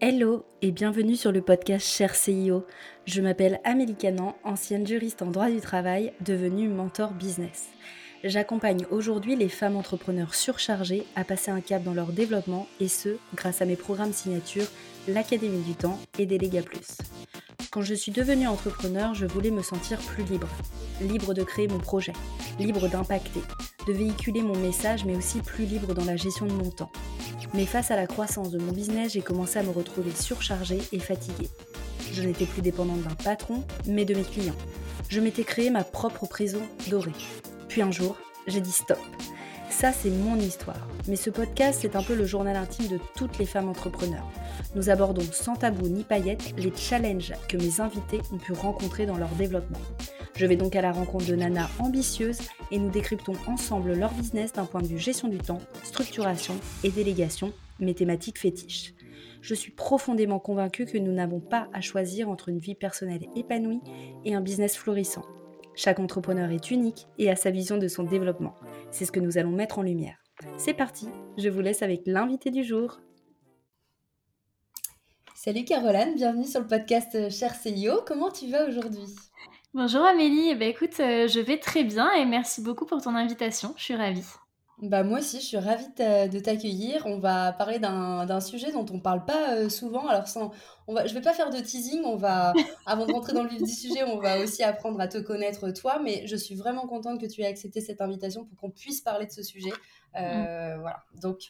Hello et bienvenue sur le podcast Cher CIO. Je m'appelle Amélie Canan, ancienne juriste en droit du travail, devenue mentor business. J'accompagne aujourd'hui les femmes entrepreneurs surchargées à passer un cap dans leur développement et ce, grâce à mes programmes signature, l'Académie du Temps et Déléga Plus. Quand je suis devenue entrepreneur, je voulais me sentir plus libre. Libre de créer mon projet, libre d'impacter, de véhiculer mon message, mais aussi plus libre dans la gestion de mon temps. Mais face à la croissance de mon business, j'ai commencé à me retrouver surchargée et fatiguée. Je n'étais plus dépendante d'un patron, mais de mes clients. Je m'étais créé ma propre prison dorée. Puis un jour, j'ai dit stop. Ça, c'est mon histoire. Mais ce podcast, c'est un peu le journal intime de toutes les femmes entrepreneurs. Nous abordons sans tabou ni paillettes les challenges que mes invités ont pu rencontrer dans leur développement. Je vais donc à la rencontre de Nana ambitieuses et nous décryptons ensemble leur business d'un point de vue gestion du temps, structuration et délégation, mes thématiques fétiches. Je suis profondément convaincue que nous n'avons pas à choisir entre une vie personnelle épanouie et un business florissant. Chaque entrepreneur est unique et a sa vision de son développement. C'est ce que nous allons mettre en lumière. C'est parti, je vous laisse avec l'invité du jour. Salut Caroline, bienvenue sur le podcast Cher CEO. Comment tu vas aujourd'hui? Bonjour Amélie, eh ben, écoute, euh, je vais très bien et merci beaucoup pour ton invitation, je suis ravie. Bah moi aussi, je suis ravie de t'accueillir. On va parler d'un sujet dont on parle pas euh, souvent. Alors sans, on va, je vais pas faire de teasing. On va, avant de rentrer dans le vif du sujet, on va aussi apprendre à te connaître toi. Mais je suis vraiment contente que tu aies accepté cette invitation pour qu'on puisse parler de ce sujet. Euh, mm. Voilà. Donc,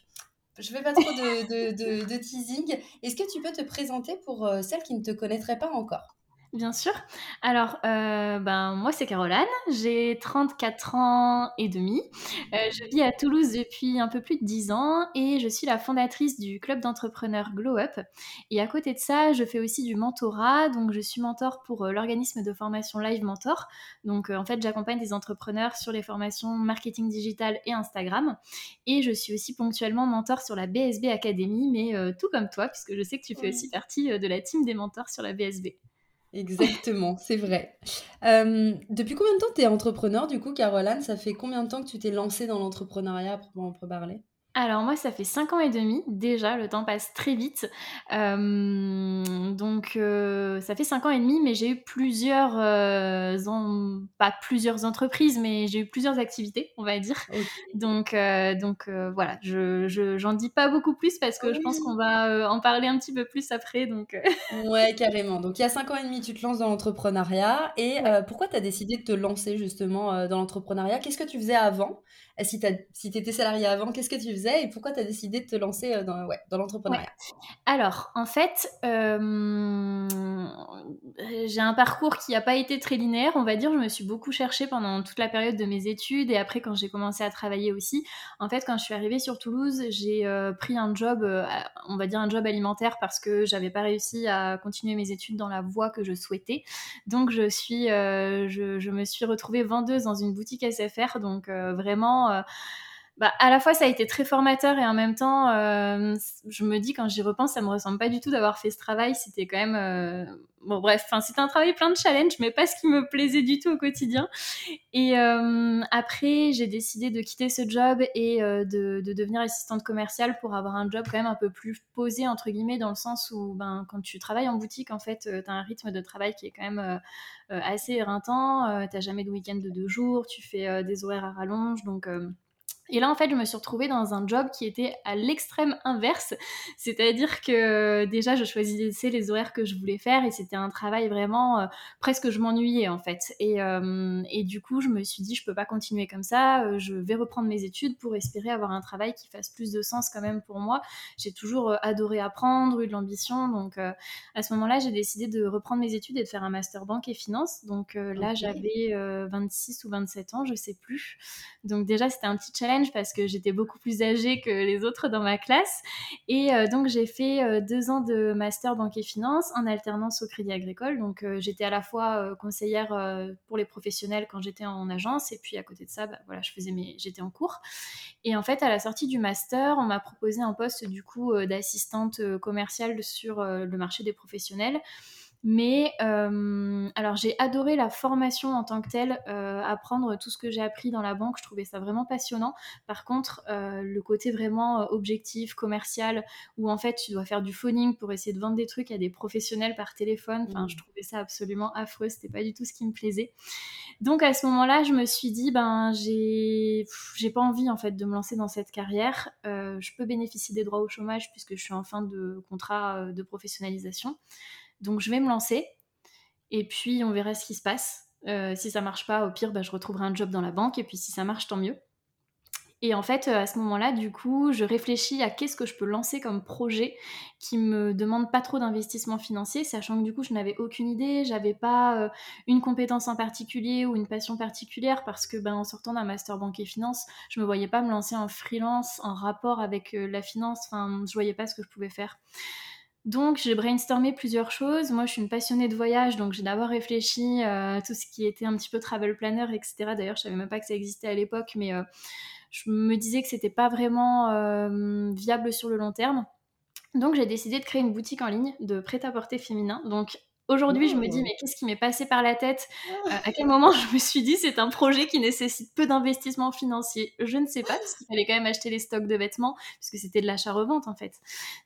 je fais pas trop de, de, de teasing. Est-ce que tu peux te présenter pour celles qui ne te connaîtraient pas encore? Bien sûr. Alors, euh, ben, moi, c'est Caroline. J'ai 34 ans et demi. Euh, je vis à Toulouse depuis un peu plus de 10 ans et je suis la fondatrice du club d'entrepreneurs Glow Up. Et à côté de ça, je fais aussi du mentorat. Donc, je suis mentor pour euh, l'organisme de formation Live Mentor. Donc, en fait, j'accompagne des entrepreneurs sur les formations marketing digital et Instagram. Et je suis aussi ponctuellement mentor sur la BSB Academy, mais tout comme toi, puisque je sais que tu fais aussi partie de la team des mentors sur la BSB. Exactement, c'est vrai. Euh, depuis combien de temps tu es entrepreneur du coup, Caroline? Ça fait combien de temps que tu t'es lancée dans l'entrepreneuriat à proprement parler? Alors moi, ça fait 5 ans et demi déjà, le temps passe très vite. Euh, donc euh, ça fait 5 ans et demi, mais j'ai eu plusieurs, euh, pas plusieurs entreprises, mais j'ai eu plusieurs activités, on va dire. Donc, donc voilà, je, j'en dis pas beaucoup plus parce que je pense qu'on va en parler un petit peu plus après. Donc, ouais, carrément. Donc il y a 5 ans et demi, tu te lances dans l'entrepreneuriat. Et pourquoi tu as décidé de te lancer justement dans l'entrepreneuriat? Qu'est-ce que tu faisais avant? Si tu si étais salarié avant, qu'est-ce que tu faisais et pourquoi tu as décidé de te lancer euh, dans, ouais, dans l'entrepreneuriat? Alors, en fait, euh, j'ai un parcours qui n'a pas été très linéaire, on va dire. Je me suis beaucoup cherchée pendant toute la période de mes études et après quand j'ai commencé à travailler aussi. En fait, quand je suis arrivée sur Toulouse, j'ai euh, pris un job, on va dire un job alimentaire parce que j'avais pas réussi à continuer mes études dans la voie que je souhaitais. Donc, je, suis, je, je, me suis retrouvée vendeuse dans une boutique SFR. Donc, vraiment vraiment euh, bah, à la fois ça a été très formateur et en même temps, euh, je me dis quand j'y repense, ça me ressemble pas du tout d'avoir fait ce travail. C'était quand même, euh, bon bref, enfin c'était un travail plein de challenges, mais pas ce qui me plaisait du tout au quotidien. Et euh, après, j'ai décidé de quitter ce job et de, de, devenir assistante commerciale pour avoir un job quand même un peu plus posé entre guillemets dans le sens où, ben, quand tu travailles en boutique, en fait, tu as un rythme de travail qui est quand même assez éreintant. t'as jamais de week-end de deux jours, tu fais des horaires à rallonge, donc et là, en fait, je me suis retrouvée dans un job qui était à l'extrême inverse. C'est-à-dire que déjà, je choisissais les horaires que je voulais faire et c'était un travail vraiment euh, presque je m'ennuyais en fait. Et, euh, et, du coup, je me suis dit, je peux pas continuer comme ça. Euh, je vais reprendre mes études pour espérer avoir un travail qui fasse plus de sens quand même pour moi. J'ai toujours adoré apprendre, eu de l'ambition. Donc, à ce moment-là, j'ai décidé de reprendre mes études et de faire un master banque et finance. Donc là, j'avais 26 ou 27 ans, je sais plus. Donc déjà, c'était un petit challenge parce que j'étais beaucoup plus âgée que les autres dans ma classe. Et euh, donc, j'ai fait euh, deux ans de master banque et finance en alternance au Crédit Agricole. Donc, euh, j'étais à la fois conseillère pour les professionnels quand j'étais en agence et puis à côté de ça, bah, voilà, je faisais mes... j'étais en cours. Et en fait, à la sortie du master, on m'a proposé un poste du coup d'assistante commerciale sur le marché des professionnels. Mais euh, alors j'ai adoré la formation en tant que telle, euh, apprendre tout ce que j'ai appris dans la banque, je trouvais ça vraiment passionnant. Par contre, euh, le côté vraiment objectif, commercial, où en fait tu dois faire du phoning pour essayer de vendre des trucs à des professionnels par téléphone, enfin je mmh. trouvais ça absolument affreux, c'était pas du tout ce qui me plaisait. Donc à ce moment-là, je me suis dit ben j'ai j'ai pas envie en fait de me lancer dans cette carrière. je peux bénéficier des droits au chômage puisque je suis en fin de contrat de professionnalisation. Donc je vais me lancer et puis on verra ce qui se passe. Euh, si ça marche pas, au pire, bah, je retrouverai un job dans la banque et puis si ça marche, tant mieux. Et en fait, à ce moment-là, du coup, je réfléchis à qu'est-ce que je peux lancer comme projet qui me demande pas trop d'investissement financier, sachant que du coup, je n'avais aucune idée, j'avais pas euh, une compétence en particulier ou une passion particulière parce que, ben, en sortant d'un master banque et finance, je me voyais pas me lancer en freelance en rapport avec euh, la finance. Enfin, je voyais pas ce que je pouvais faire. Donc j'ai brainstormé plusieurs choses. Moi je suis une passionnée de voyage, donc j'ai d'abord réfléchi euh, à tout ce qui était un petit peu travel planner, etc. D'ailleurs je savais même pas que ça existait à l'époque, mais euh, je me disais que c'était pas vraiment euh, viable sur le long terme. Donc j'ai décidé de créer une boutique en ligne de prêt-à-porter féminin. Aujourd'hui, je me dis, mais qu'est-ce qui m'est passé par la tête? Euh, À quel moment je me suis dit, c'est un projet qui nécessite peu d'investissement financier? Je ne sais pas, parce qu'il fallait quand même acheter les stocks de vêtements, puisque c'était de l'achat-revente en fait.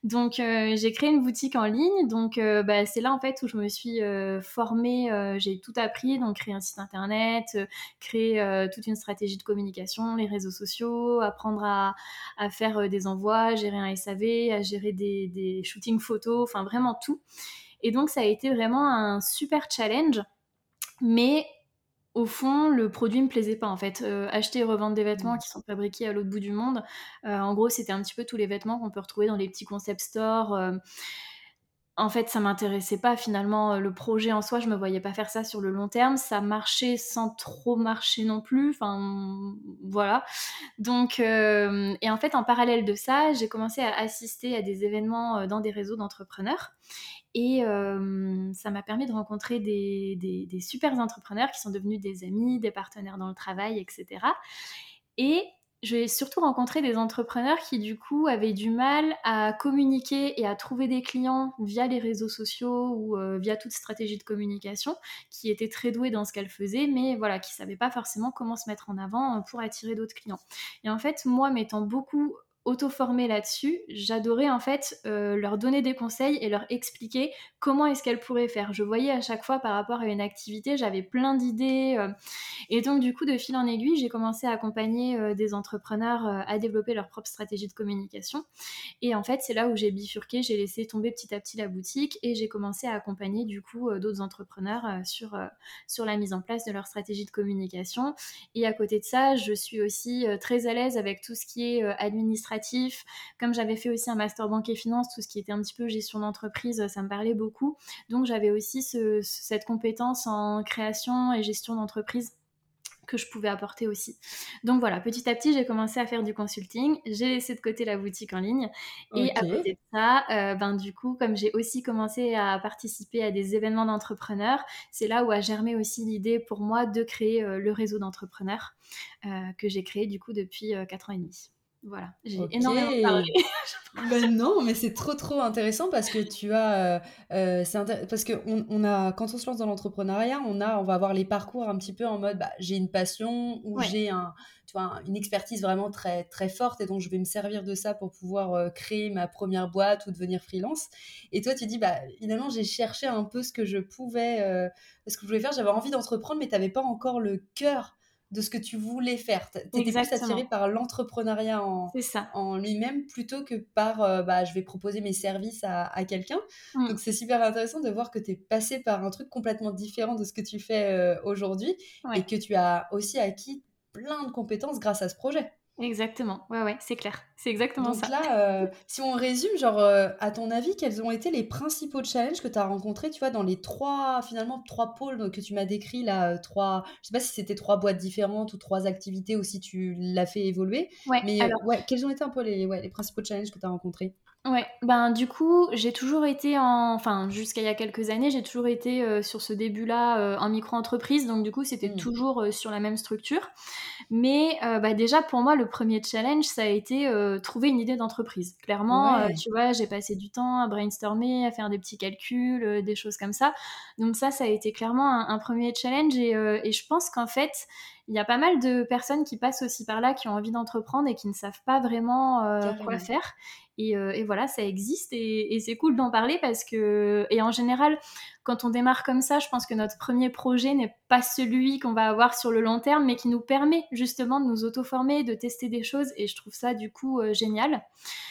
Donc, euh, j'ai créé une boutique en ligne. Donc, euh, bah, c'est là en fait où je me suis formée. j'ai tout appris, donc créer un site internet, créer toute une stratégie de communication, les réseaux sociaux, apprendre à, à faire des envois, gérer un SAV, à gérer des, des shootings photos, enfin vraiment tout. Et donc, ça a été vraiment un super challenge. Mais au fond, le produit me plaisait pas en fait. Euh, acheter et revendre des vêtements mmh. qui sont fabriqués à l'autre bout du monde, euh, en gros, c'était un petit peu tous les vêtements qu'on peut retrouver dans les petits concept stores. Euh. en fait, ça m'intéressait pas finalement. Le projet en soi, je me voyais pas faire ça sur le long terme. Ça marchait sans trop marcher non plus. Enfin, voilà. Donc, et en fait, en parallèle de ça, j'ai commencé à assister à des événements dans des réseaux d'entrepreneurs. Et ça m'a permis de rencontrer des, des, super entrepreneurs qui sont devenus des amis, des partenaires dans le travail, etc. Et j'ai surtout rencontré des entrepreneurs qui du coup avaient du mal à communiquer et à trouver des clients via les réseaux sociaux ou via toute stratégie de communication, qui étaient très doués dans ce qu'elles faisaient, mais voilà, qui savaient pas forcément comment se mettre en avant pour attirer d'autres clients. Et en fait, moi, m'étant beaucoup auto-formée là-dessus, j'adorais en fait euh, leur donner des conseils et leur expliquer comment est-ce qu'elles pourraient faire. Je voyais à chaque fois par rapport à une activité, j'avais plein d'idées. Euh, et donc du coup, de fil en aiguille, j'ai commencé à accompagner euh, des entrepreneurs à développer leur propre stratégie de communication. Et en fait, c'est là où j'ai bifurqué, j'ai laissé tomber petit à petit la boutique et j'ai commencé à accompagner du coup d'autres entrepreneurs sur, sur la mise en place de leur stratégie de communication. Et à côté de ça, je suis aussi très à l'aise avec tout ce qui est administratif comme j'avais fait aussi un master banque et finance, tout ce qui était un petit peu gestion d'entreprise, ça me parlait beaucoup. Donc j'avais aussi cette compétence en création et gestion d'entreprise que je pouvais apporter aussi. Donc voilà, petit à petit, j'ai commencé à faire du consulting. J'ai laissé de côté la boutique en ligne. Et à côté de ça, euh, ben, du coup, comme j'ai aussi commencé à participer à des événements d'entrepreneurs, c'est là où a germé aussi l'idée pour moi de créer euh, le réseau d'entrepreneurs euh, que j'ai créé du coup depuis 4 ans et demi. Voilà, j'ai énormément parlé. ben non, mais c'est trop trop intéressant parce que tu as, euh, euh parce que on, a, quand on se lance dans l'entrepreneuriat, on a, on va avoir les parcours un petit peu en mode, bah, j'ai une passion ou j'ai un, tu vois, une expertise vraiment très très forte et donc je vais me servir de ça pour pouvoir euh, créer ma première boîte ou devenir freelance. Et toi, tu dis, bah finalement, j'ai cherché un peu ce que je pouvais, euh, ce que je voulais faire. J'avais envie d'entreprendre, mais tu n'avais pas encore le cœur de ce que tu voulais faire. Tu étais plus attiré par l'entrepreneuriat en, en lui-même plutôt que par euh, bah, je vais proposer mes services à, quelqu'un. Mm. Donc c'est super intéressant de voir que tu es passé par un truc complètement différent de ce que tu fais euh, aujourd'hui et que tu as aussi acquis plein de compétences grâce à ce projet. Exactement, ouais, ouais, c'est clair. C'est exactement ça. Donc là, euh, si on résume, genre, euh, à ton avis, quels ont été les principaux challenges que tu as rencontrés, tu vois, dans les trois, finalement, trois pôles que tu m'as décrits, là, euh, trois, je sais pas si c'était trois boîtes différentes ou trois activités ou si tu l'as fait évoluer, ouais, mais alors... ouais, quels ont été un peu les, ouais, les principaux challenges que tu as rencontrés? Ouais, ben du coup, j'ai toujours été en, enfin jusqu'à il y a quelques années, j'ai toujours été euh, sur ce début-là euh, en micro-entreprise, donc du coup c'était Mmh. toujours euh, sur la même structure. Mais bah, déjà pour moi, le premier challenge, ça a été trouver une idée d'entreprise. Clairement, Ouais, tu vois, j'ai passé du temps à brainstormer, à faire des petits calculs, des choses comme ça. Donc ça, ça a été clairement un, un premier challenge et, et je pense qu'en fait, il y a pas mal de personnes qui passent aussi par là, qui ont envie d'entreprendre et qui ne savent pas vraiment euh, quoi faire. Et, euh, et, voilà, ça existe et, et c'est cool d'en parler parce que, et en général, quand on démarre comme ça, je pense que notre premier projet n'est pas celui qu'on va avoir sur le long terme, mais qui nous permet justement de nous auto-former, de tester des choses et je trouve ça du coup euh, génial.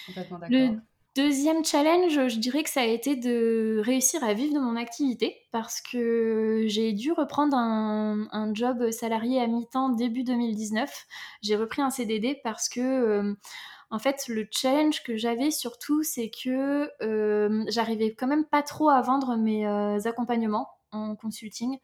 Complètement d'accord. Le deuxième challenge, je dirais que ça a été de réussir à vivre de mon activité parce que j'ai dû reprendre un, job salarié à mi-temps début 2019. J'ai repris un CDD parce que euh, en fait, le challenge que j'avais surtout, c'est que euh, j'arrivais quand même pas trop à vendre mes euh, accompagnements en consulting.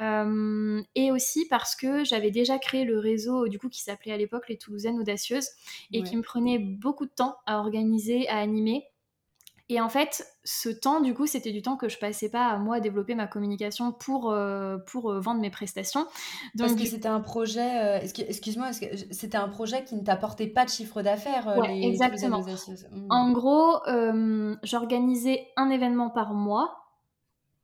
Euh, et aussi parce que j'avais déjà créé le réseau du coup qui s'appelait à l'époque les Toulousaines Audacieuses et qui me prenait beaucoup de temps à organiser, à animer. Et en fait, ce temps, du coup, c'était du temps que je passais pas à moi développer ma communication pour, euh, pour euh, vendre mes prestations. Parce que c'était un projet, excuse-moi, c'était un projet qui ne t'apportait pas de chiffre d'affaires, heu, ouais, les Toulousaines exactement. Mmh. En gros, euh, j'organisais un événement par mois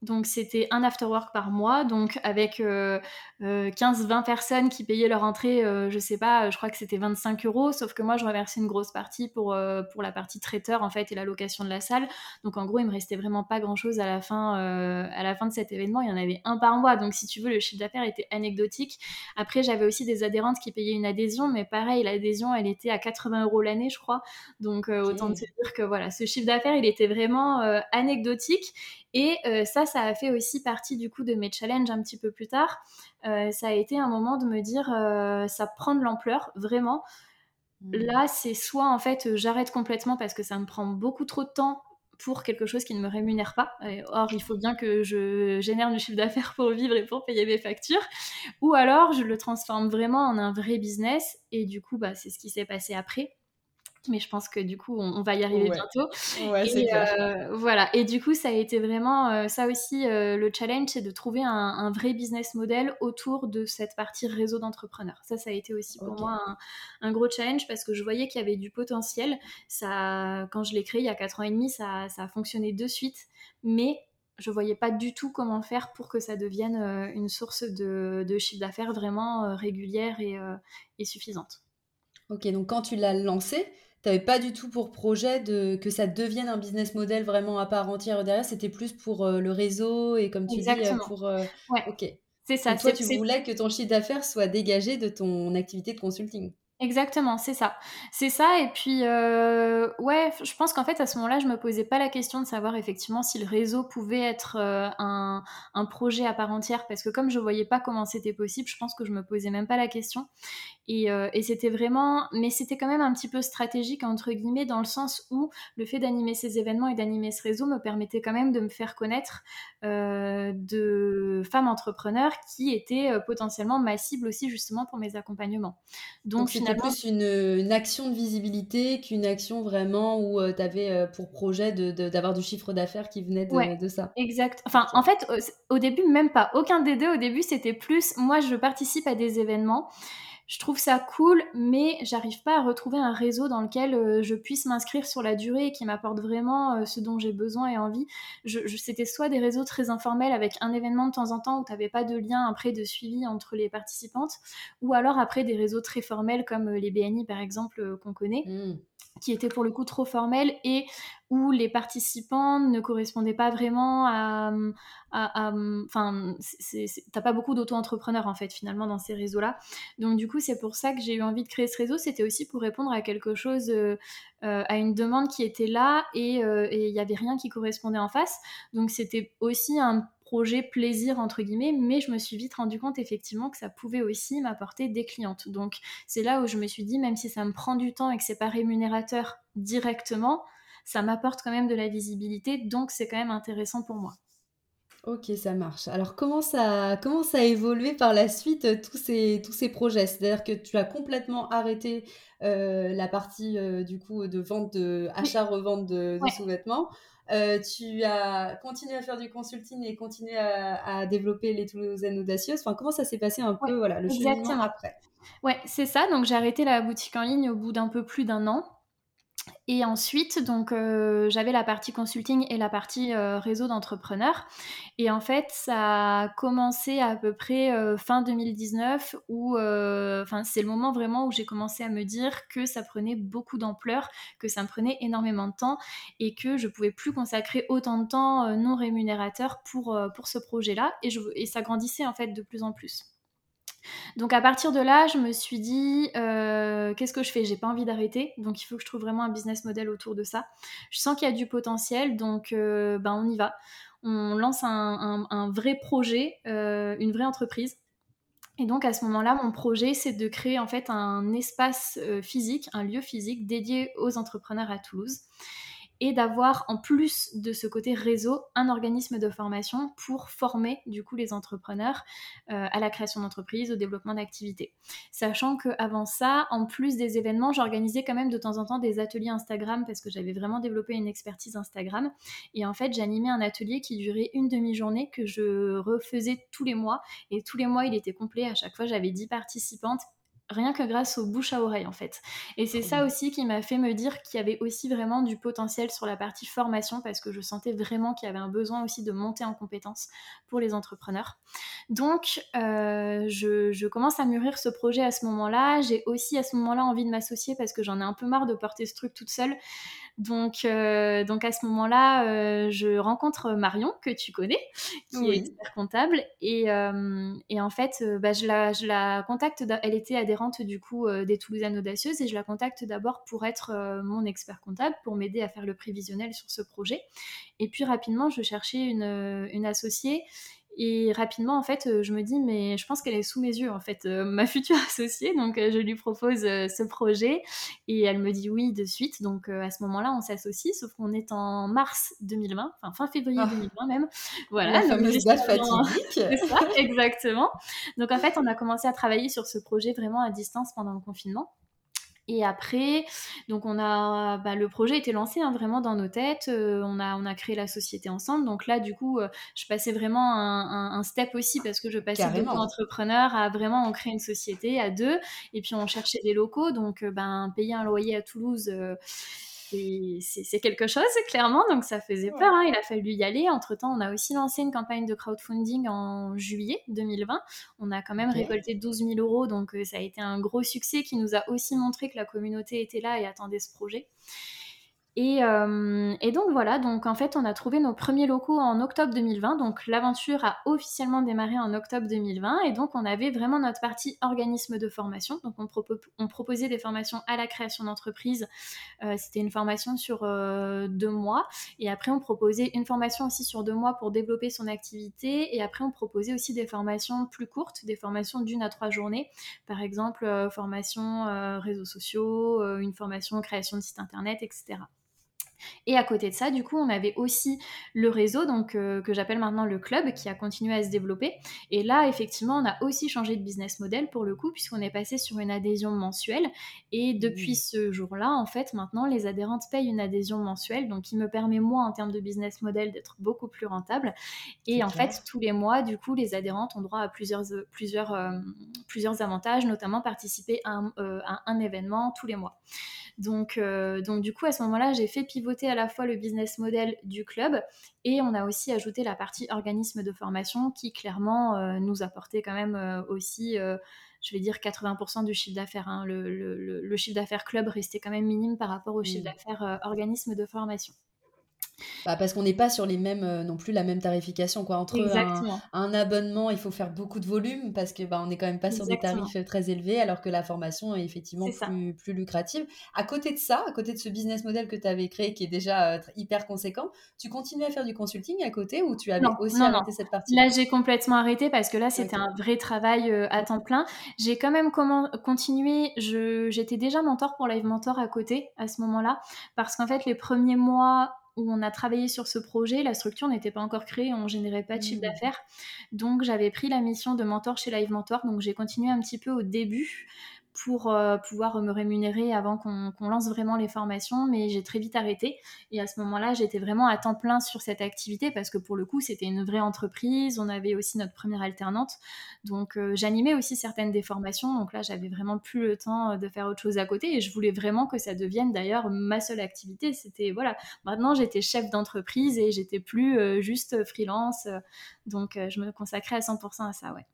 donc c'était un after work par mois, donc avec euh, euh, 15-20 personnes qui payaient leur entrée, euh, je sais pas, je crois que c'était 25 euros, sauf que moi je reversais une grosse partie pour, euh, pour la partie traiteur en fait et la location de la salle. Donc en gros il me restait vraiment pas grand chose à la fin, euh, à la fin de cet événement, il y en avait un par mois, donc si tu veux le chiffre d'affaires était anecdotique. Après j'avais aussi des adhérentes qui payaient une adhésion, mais pareil l'adhésion elle était à 80 euros l'année je crois, donc euh, autant te dire que voilà ce chiffre d'affaires il était vraiment euh, anecdotique. Et euh, ça, ça a fait aussi partie du coup de mes challenges un petit peu plus tard. Euh, ça a été un moment de me dire, euh, ça prend de l'ampleur, vraiment. Mmh. Là, c'est soit en fait, j'arrête complètement parce que ça me prend beaucoup trop de temps pour quelque chose qui ne me rémunère pas. Or, il faut bien que je génère du chiffre d'affaires pour vivre et pour payer mes factures. Ou alors, je le transforme vraiment en un vrai business. Et du coup, bah, c'est ce qui s'est passé après mais je pense que du coup on, on va y arriver Ouais. bientôt. Ouais, Et clair. euh, voilà. Et du coup, ça a été vraiment euh, ça aussi euh, le challenge, c'est de trouver un, un, vrai business model autour de cette partie réseau d'entrepreneurs. Ça, ça a été aussi pour moi un, un, gros challenge parce que je voyais qu'il y avait du potentiel. Ça, quand je l'ai créé il y a 4 ans et demi, ça, ça a fonctionné de suite, mais je voyais pas du tout comment faire pour que ça devienne une source de, de chiffre d'affaires vraiment régulière et, et suffisante. OK, donc quand tu l'as lancé, tu avais pas du tout pour projet de que ça devienne un business model vraiment à part entière derrière, c'était plus pour, heu, le réseau et comme tu dis, heu, Exactement. pour, heu Ouais, OK. c'est ça. Donc toi, tu voulais que ton chiffre d'affaires soit dégagé de ton activité de consulting? Exactement, c'est ça. C'est ça et puis, ouais, je pense qu'en fait, à ce moment-là, je me posais pas la question de savoir effectivement si le réseau pouvait être, un un projet à part entière parce que comme je voyais pas comment c'était possible, je pense que je me posais même pas la question et, euh, et c'était vraiment, mais c'était quand même un petit peu stratégique entre guillemets dans le sens où le fait d'animer ces événements et d'animer ce réseau me permettait quand même de me faire connaître euh, de femmes entrepreneurs qui étaient euh, potentiellement ma cible aussi justement pour mes accompagnements. Donc Donc finalement, plus une, une action de visibilité qu'une action vraiment où, tu avais, pour projet de de d'avoir du chiffre d'affaires qui venait ouais. de de ça? Exact. Enfin, en fait, au, au début, même pas. Aucun des deux. Au début, c'était plus, moi, je participe à des événements je trouve ça cool, mais j'arrive pas à retrouver un réseau dans lequel euh, je puisse m'inscrire sur la durée et qui m'apporte vraiment euh, ce dont j'ai besoin et envie. C'était soit des réseaux très informels avec un événement de temps en temps où tu n'avais pas de lien après de suivi entre les participantes, ou alors après des réseaux très formels comme euh, les BNI par exemple qu'on connaît. Mmh qui était pour le coup trop formel et où les participants ne correspondaient pas vraiment à... Enfin, t'as pas beaucoup d'auto-entrepreneurs en fait finalement dans ces réseaux-là. Donc du coup, c'est pour ça que j'ai eu envie de créer ce réseau. C'était aussi pour répondre à quelque chose, euh, euh, à une demande qui était là et il euh, n'y avait rien qui correspondait en face. Donc c'était aussi un projet plaisir entre guillemets, mais je me suis vite rendu compte effectivement que ça pouvait aussi m'apporter des clientes. Donc c'est là où je me suis dit, même si ça me prend du temps et que c'est pas rémunérateur directement, ça m'apporte quand même de la visibilité, donc c'est quand même intéressant pour moi. Ok, ça marche. Alors, comment ça, comment ça a évolué par la suite euh, tous ces, tous ces projets? C'est-à-dire que tu as complètement arrêté euh, la partie euh, du coup de vente, de achat-revente de, de ouais, sous-vêtements. Euh, tu as continué à faire du consulting et continué à, à développer les Toulousaines audacieuses. Enfin, comment ça s'est passé un ouais, peu, voilà, le cheminement exactement. après? Ouais, c'est ça. Donc j'ai arrêté la boutique en ligne au bout d'un peu plus d'un an. Et ensuite, donc, heu, j'avais la partie consulting et la partie, heu, réseau d'entrepreneurs et en fait, ça a commencé à peu près, heu, fin 2019 où, enfin, c'est le moment vraiment où j'ai commencé à me dire que ça prenait beaucoup d'ampleur, que ça me prenait énormément de temps et que je pouvais plus consacrer autant de temps, non rémunérateur pour, pour ce projet-là et et ça grandissait, en fait, de plus en plus. Donc à partir de là, je me suis dit, euh, qu'est-ce que je fais? J'ai pas envie d'arrêter, donc il faut que je trouve vraiment un business model autour de ça. Je sens qu'il y a du potentiel, donc euh, ben on y va. On lance un, vrai projet, euh, une vraie entreprise. Et donc à ce moment-là, mon projet, c'est de créer en fait un espace physique, un lieu physique dédié aux entrepreneurs à Toulouse et d'avoir en plus de ce côté réseau un organisme de formation pour former du coup les entrepreneurs euh, à la création d'entreprises, au développement d'activités. Sachant qu'avant ça, en plus des événements, j'organisais quand même de temps en temps des ateliers Instagram parce que j'avais vraiment développé une expertise Instagram. Et en fait, j'animais un atelier qui durait une demi-journée que je refaisais tous les mois. Et tous les mois, il était complet. À chaque fois, j'avais 10 participantes rien que grâce au bouche à oreille en fait. Et c'est ça aussi qui m'a fait me dire qu'il y avait aussi vraiment du potentiel sur la partie formation parce que je sentais vraiment qu'il y avait un besoin aussi de monter en compétences pour les entrepreneurs. Donc euh, je, je commence à mûrir ce projet à ce moment-là. J'ai aussi à ce moment-là envie de m'associer parce que j'en ai un peu marre de porter ce truc toute seule. Donc, euh, donc à ce moment-là, euh, je rencontre Marion, que tu connais, qui est Oui. expert comptable. Et, euh, et en fait, bah, je, la, je la contacte. Elle était adhérente du coup des Toulousaines Audacieuses et je la contacte d'abord pour être mon expert comptable, pour m'aider à faire le prévisionnel sur ce projet. Et puis rapidement, je cherchais une, une associée et rapidement, en fait, euh, je me dis, mais je pense qu'elle est sous mes yeux, en fait, euh, ma future associée. Donc, euh, je lui propose euh, ce projet et elle me dit oui de suite. Donc, à ce moment-là, on s'associe, sauf qu'on est en mars 2020, enfin fin février Ah, 2020 même. la Voilà, donc fameuse date fatidique. Ça, exactement. Donc, en fait, on a commencé à travailler sur ce projet vraiment à distance pendant le confinement. Et après, donc on a, bah, le projet était lancé hein, vraiment dans nos têtes. euh, on a, on a créé la société ensemble. Donc là, du coup, euh, je passais vraiment un, un- un step aussi parce que je passais Carrément. d'auto-entrepreneur à vraiment en créer une société à deux. Et puis on cherchait des locaux, donc euh, ben payer un loyer à Toulouse. C'est quelque chose, clairement, donc ça faisait peur, hein, il a fallu y aller. Entre-temps, on a aussi lancé une campagne de crowdfunding en juillet 2020. On a quand même récolté 12 000 euros, donc euh, ça a été un gros succès qui nous a aussi montré que la communauté était là et attendait ce projet. Et, euh, et donc voilà, donc en fait on a trouvé nos premiers locaux en octobre 2020, donc l'aventure a officiellement démarré en octobre 2020 et donc on avait vraiment notre partie organisme de formation, donc on, propo- on proposait des formations à la création d'entreprise, Euh, c'était une formation sur euh, deux mois et après on proposait une formation aussi sur deux mois pour développer son activité et après on proposait aussi des formations plus courtes, des formations d'une à trois journées, par exemple formation réseaux sociaux, une formation création de site internet, etc. Et à côté de ça, du coup, on avait aussi le réseau, donc euh, que j'appelle maintenant le club, qui a continué à se développer. Et là, effectivement, on a aussi changé de business model pour le coup, puisqu'on est passé sur une adhésion mensuelle. Et depuis ce jour-là, en fait, maintenant, les adhérentes payent une adhésion mensuelle, donc qui me permet moi, en termes de business model, d'être beaucoup plus rentable. Et en clair. fait, tous les mois, du coup, les adhérentes ont droit à plusieurs, euh, plusieurs, euh, plusieurs avantages, notamment participer à un, euh, à un événement tous les mois. Donc, donc du coup, à ce moment-là, j'ai fait pivoter à la fois le business model du club et on a aussi ajouté la partie organisme de formation qui clairement euh, nous apportait quand même euh, aussi, euh, je vais dire 80% du chiffre d'affaires. hein. Le, le- le- chiffre d'affaires club restait quand même minime par rapport au chiffre Mmh. d'affaires euh, organisme de formation. Bah, parce qu'on n'est pas sur les mêmes, heu, non plus la même tarification quoi. Entre un abonnement, il faut faire beaucoup de volume parce que, bah, on n'est quand même pas sur des tarifs, heu, très élevés alors que la formation est effectivement plus plus lucrative. À côté de ça, à côté de ce business model que tu avais créé qui est déjà, tr hyper conséquent, tu continuais à faire du consulting à côté ou tu avais Non, aussi non, non. arrêté cette Là, partie-là? j'ai complètement arrêté parce que là, c'était un vrai travail euh, à temps plein. J'ai quand même continué. J'étais déjà mentor pour Live Mentor à côté à ce moment-là parce qu'en fait, les premiers mois où on a travaillé sur ce projet, la structure n'était pas encore créée, on générait pas de chiffre Mmh. d'affaires. Donc j'avais pris la mission de mentor chez Live Mentor, donc j'ai continué un petit peu au début pour euh, pouvoir me rémunérer avant qu'on lance vraiment les formations, mais j'ai très vite arrêté. Et à ce moment-là, j'étais vraiment à temps plein sur cette activité parce que pour le coup, c'était une vraie entreprise. On avait aussi notre première alternante. Donc euh, j'animais aussi certaines des formations. Donc là, j'avais vraiment plus le temps euh, de faire autre chose à côté et je voulais vraiment que ça devienne d'ailleurs ma seule activité. C'était voilà, maintenant j'étais chef d'entreprise et j'étais plus juste freelance. donc je me consacrais à 100% à ça, ouais.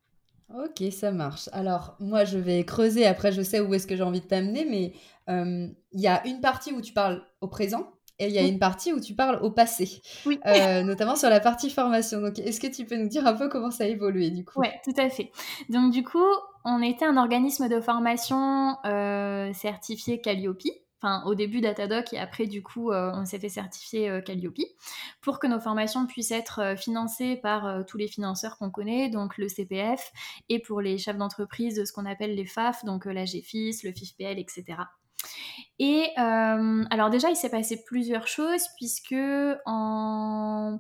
Ok, ça marche. Alors, moi, je vais creuser. Après, je sais où est-ce que j'ai envie de t'amener, mais euh, il y a une partie où tu parles au présent et il y a une partie où tu parles au passé, oui. Euh, notamment sur la partie formation. Donc, est-ce que tu peux nous dire un peu comment ça a évolué du coup? Oui, tout à fait. Donc, du coup, on était un organisme de formation euh, certifié Calliope enfin au début Datadoc et après du coup euh, on s'est fait certifier euh, Calliope pour que nos formations puissent être euh, financées par tous les financeurs qu'on connaît, donc le CPF et pour les chefs d'entreprise de ce qu'on appelle les FAF, donc la GFIS, le FIFPL, etc. Et alors déjà il s'est passé plusieurs choses puisque en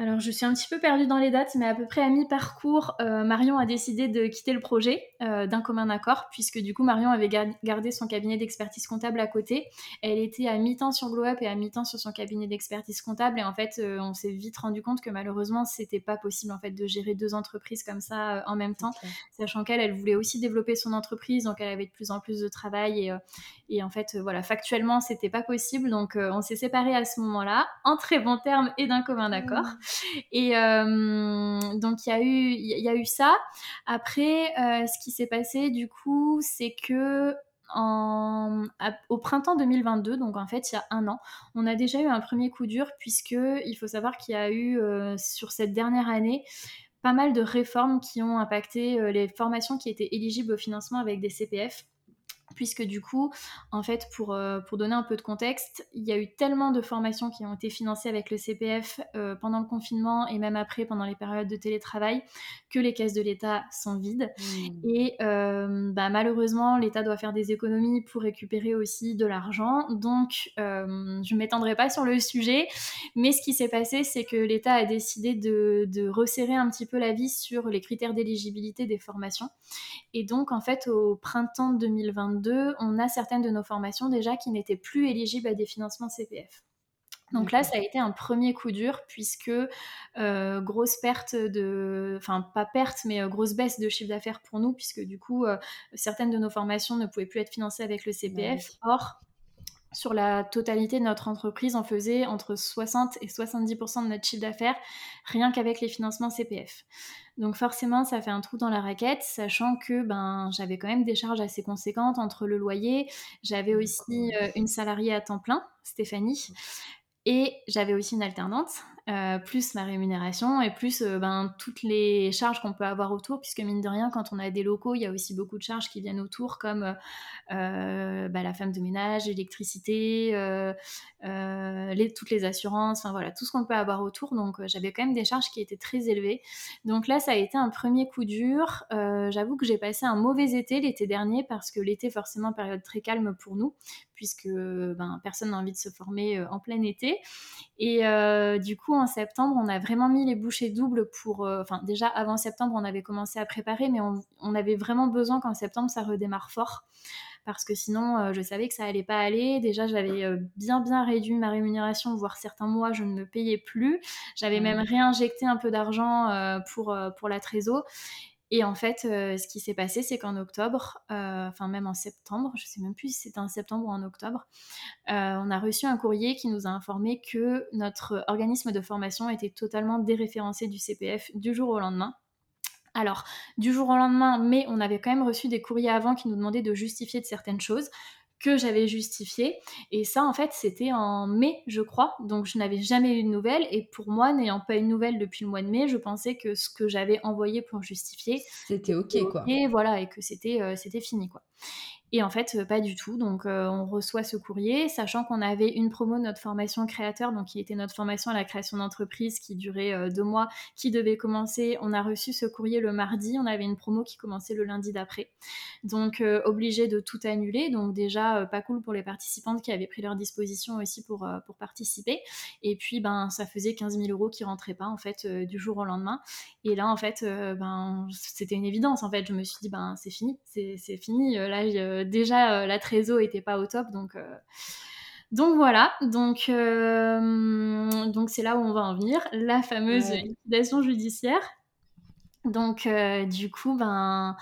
alors, je suis un petit peu perdue dans les dates, mais à peu près à mi-parcours, euh, Marion a décidé de quitter le projet euh, d'un commun accord, puisque du coup, Marion avait gardé son cabinet d'expertise comptable à côté. Elle était à mi-temps sur Glow Up et à mi-temps sur son cabinet d'expertise comptable. Et en fait, euh, on s'est vite rendu compte que malheureusement, c'était pas possible en fait de gérer deux entreprises comme ça en même temps, sachant qu'elle, elle voulait aussi développer son entreprise, donc elle avait de plus en plus de travail. Et, et en fait, voilà, factuellement, c'était pas possible. Donc, on s'est séparés à ce moment-là, en très bons termes et d'un commun accord. Mmh. Et euh, donc, il y, a eu, ça. Après, euh, ce qui s'est passé, du coup, c'est que au printemps 2022, donc en fait il y a un an, on a déjà eu un premier coup dur puisque il faut savoir qu'il y a eu euh, sur cette dernière année pas mal de réformes qui ont impacté les formations qui étaient éligibles au financement avec des CPF puisque du coup, en fait, pour, euh, pour donner un peu de contexte, il y a eu tellement de formations qui ont été financées avec le CPF euh, pendant le confinement et même après, pendant les périodes de télétravail, que les caisses de l'État sont vides. Mmh. Et euh, bah, malheureusement, l'État doit faire des économies pour récupérer aussi de l'argent. Donc, je ne m'étendrai pas sur le sujet, mais ce qui s'est passé, c'est que l'État a décidé de, de resserrer un petit peu la vis sur les critères d'éligibilité des formations. Et donc, en fait, au printemps 2022, on a certaines de nos formations déjà qui n'étaient plus éligibles à des financements CPF. Donc là, ça a été un premier coup dur puisque euh, grosse perte de, enfin pas perte, mais euh, grosse baisse de chiffre d'affaires pour nous puisque du coup, euh, certaines de nos formations ne pouvaient plus être financées avec le CPF. Or, sur la totalité de notre entreprise, on faisait entre 60 et 70% de notre chiffre d'affaires rien qu'avec les financements CPF. Donc forcément, ça fait un trou dans la raquette, sachant que ben, j'avais quand même des charges assez conséquentes entre le loyer, j'avais aussi euh, une salariée à temps plein, Stéphanie, et j'avais aussi une alternante, euh, plus ma rémunération et plus euh, ben, toutes les charges qu'on peut avoir autour, puisque mine de rien, quand on a des locaux, il y a aussi beaucoup de charges qui viennent autour, comme euh, bah, la femme de ménage, l'électricité, les, toutes les assurances, enfin voilà, tout ce qu'on peut avoir autour. Donc j'avais quand même des charges qui étaient très élevées. Donc là, ça a été un premier coup dur. J'avoue que j'ai passé un mauvais été l'été dernier, parce que l'été, forcément, période très calme pour nous, puisque ben, personne n'a envie de se former en plein été. Et du coup, en septembre, on a vraiment mis les bouchées doubles pour. Euh, enfin, déjà avant septembre, on avait commencé à préparer, mais on, avait vraiment besoin qu'en septembre, ça redémarre fort. Parce que sinon, euh, je savais que ça allait pas aller. Déjà, j'avais euh, bien, bien réduit ma rémunération, voire certains mois, je ne me payais plus. J'avais même réinjecté un peu d'argent pour, pour la trésor. Et en fait, euh, ce qui s'est passé, c'est qu'en octobre, euh, enfin même en septembre, je ne sais même plus si c'était en septembre ou en octobre, euh, on a reçu un courrier qui nous a informé que notre organisme de formation était totalement déréférencé du CPF du jour au lendemain. Alors, du jour au lendemain, mais on avait quand même reçu des courriers avant qui nous demandaient de justifier de certaines choses que j'avais justifié. Et ça, en fait, c'était en mai, je crois. Donc, je n'avais jamais eu de nouvelles. Et pour moi, n'ayant pas eu de nouvelles depuis le mois de mai, je pensais que ce que j'avais envoyé pour justifier, c'était OK, quoi. Et voilà, et que c'était euh, c'était fini, quoi. Et en fait, pas du tout. Donc, on reçoit ce courrier, sachant qu'on avait une promo de notre formation créateur, donc qui était notre formation à la création d'entreprise, qui durait deux mois, qui devait commencer. On a reçu ce courrier le mardi. On avait une promo qui commençait le lundi d'après. Donc, obligé de tout annuler. Donc, déjà, pas cool pour les participantes qui avaient pris leur disposition aussi pour, pour participer. Et puis, ben, ça faisait 15 000 euros qui rentraient pas, en fait, du jour au lendemain. Et là, en fait, ben, c'était une évidence. En fait, je me suis dit, ben, c'est fini, c'est fini. Là, déjà, euh, la trésor était pas au top, donc. Euh, donc voilà, donc euh, donc c'est là où on va en venir, la fameuse liquidation judiciaire. Donc du coup, ben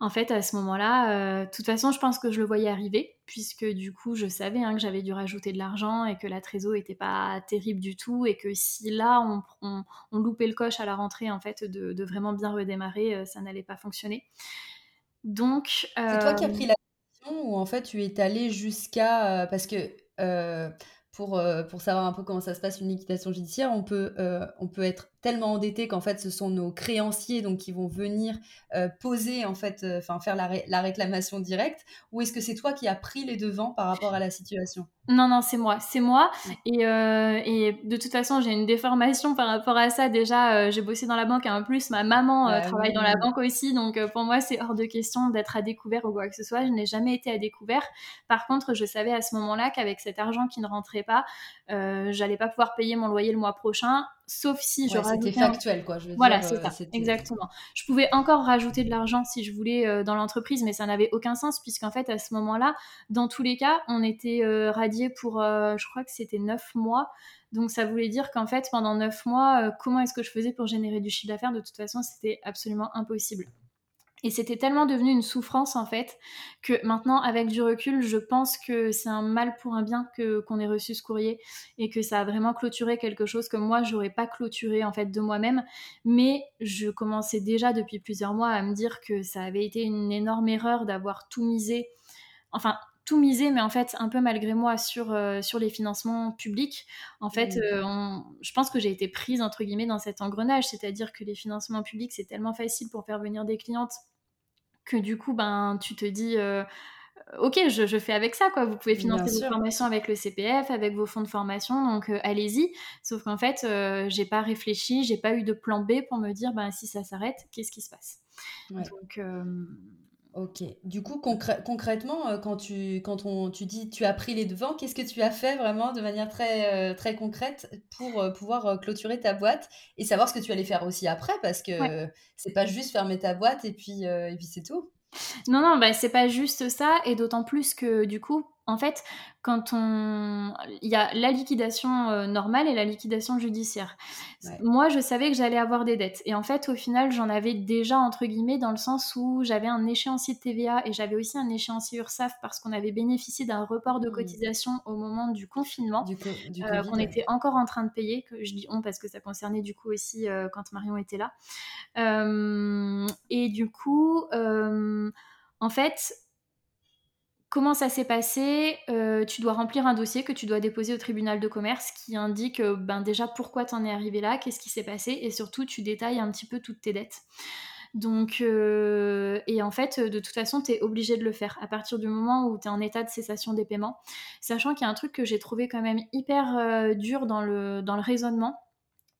en fait à ce moment-là, de toute façon, je pense que je le voyais arriver puisque du coup, je savais hein, que j'avais dû rajouter de l'argent et que la trésor était pas terrible du tout et que si là on, loupait le coche à la rentrée en fait de, de vraiment bien redémarrer, ça n'allait pas fonctionner. Donc c'est toi qui as pris la où en fait tu es allé jusqu'à. Euh, parce que euh, pour, euh, pour savoir un peu comment ça se passe une liquidation judiciaire, on peut, on peut être tellement endetté qu'en fait ce sont nos créanciers donc qui vont venir poser en fait, enfin faire la, la réclamation directe, ou est-ce que c'est toi qui as pris les devants par rapport à la situation? Non, non, c'est moi, c'est moi. Et, euh, et, de toute façon, j'ai une déformation par rapport à ça. Déjà, euh, j'ai bossé dans la banque et en plus, ma maman euh, travaille dans la banque aussi. Donc, pour moi, c'est hors de question d'être à découvert ou quoi que ce soit. Je n'ai jamais été à découvert. Par contre, je savais à ce moment-là qu'avec cet argent qui ne rentrait pas, j'allais pas pouvoir payer mon loyer le mois prochain sauf si je C'était factuel, quoi. Je veux voilà, c'est ça, exactement. Je pouvais encore rajouter de l'argent si je voulais euh, dans l'entreprise, mais ça n'avait aucun sens, puisqu'en fait, à ce moment-là, dans tous les cas, on était euh, radié pour, euh, je crois que c'était neuf mois. Donc ça voulait dire qu'en fait, pendant neuf mois, comment est-ce que je faisais pour générer du chiffre d'affaires? De toute façon, c'était absolument impossible. Et c'était tellement devenu une souffrance en fait que maintenant, avec du recul, je pense que c'est un mal pour un bien que qu'on ait reçu ce courrier et que ça a vraiment clôturé quelque chose que moi j'aurais pas clôturé en fait de moi-même. Mais je commençais déjà depuis plusieurs mois à me dire que ça avait été une énorme erreur d'avoir tout misé. Enfin, tout misé, mais en fait un peu malgré moi sur, euh, sur les financements publics. En fait, mmh. euh, je pense que j'ai été prise entre guillemets dans cet engrenage, c'est-à-dire que les financements publics c'est tellement facile pour faire venir des clientes que du coup, ben, tu te dis, euh, ok, je, fais avec ça, quoi. Vous pouvez financer vos formations avec le CPF, avec vos fonds de formation, donc euh, allez-y. Sauf qu'en fait, euh, j'ai pas réfléchi, j'ai pas eu de plan B pour me dire, ben, si ça s'arrête, qu'est-ce qui se passe? Donc, Ok. Du coup, concrètement, euh, quand tu, quand on, tu dis tu as pris les devants, qu'est-ce que tu as fait vraiment de manière très, euh, très concrète pour euh, pouvoir clôturer ta boîte et savoir ce que tu allais faire aussi après parce que c'est pas juste fermer ta boîte et puis, et puis c'est tout? Non, non, bah, c'est pas juste ça et d'autant plus que du coup, en fait, quand on. Il y a la liquidation euh, normale et la liquidation judiciaire. Moi, je savais que j'allais avoir des dettes. Et en fait, au final, j'en avais déjà, entre guillemets, dans le sens où j'avais un échéancier de TVA et j'avais aussi un échéancier URSAF parce qu'on avait bénéficié d'un report de mmh. cotisation au moment du confinement, du, euh, qu'on était encore en train de payer. Que je dis on parce que ça concernait du coup aussi euh, quand Marion était là. et du coup, en fait, Comment ça s'est passé euh, Tu dois remplir un dossier que tu dois déposer au tribunal de commerce qui indique euh, ben déjà pourquoi tu en es arrivé là, qu'est-ce qui s'est passé et surtout tu détailles un petit peu toutes tes dettes. Donc, euh, et en fait, de toute façon, tu es obligé de le faire à partir du moment où tu es en état de cessation des paiements. Sachant qu'il y a un truc que j'ai trouvé quand même hyper dur dans le, dans le raisonnement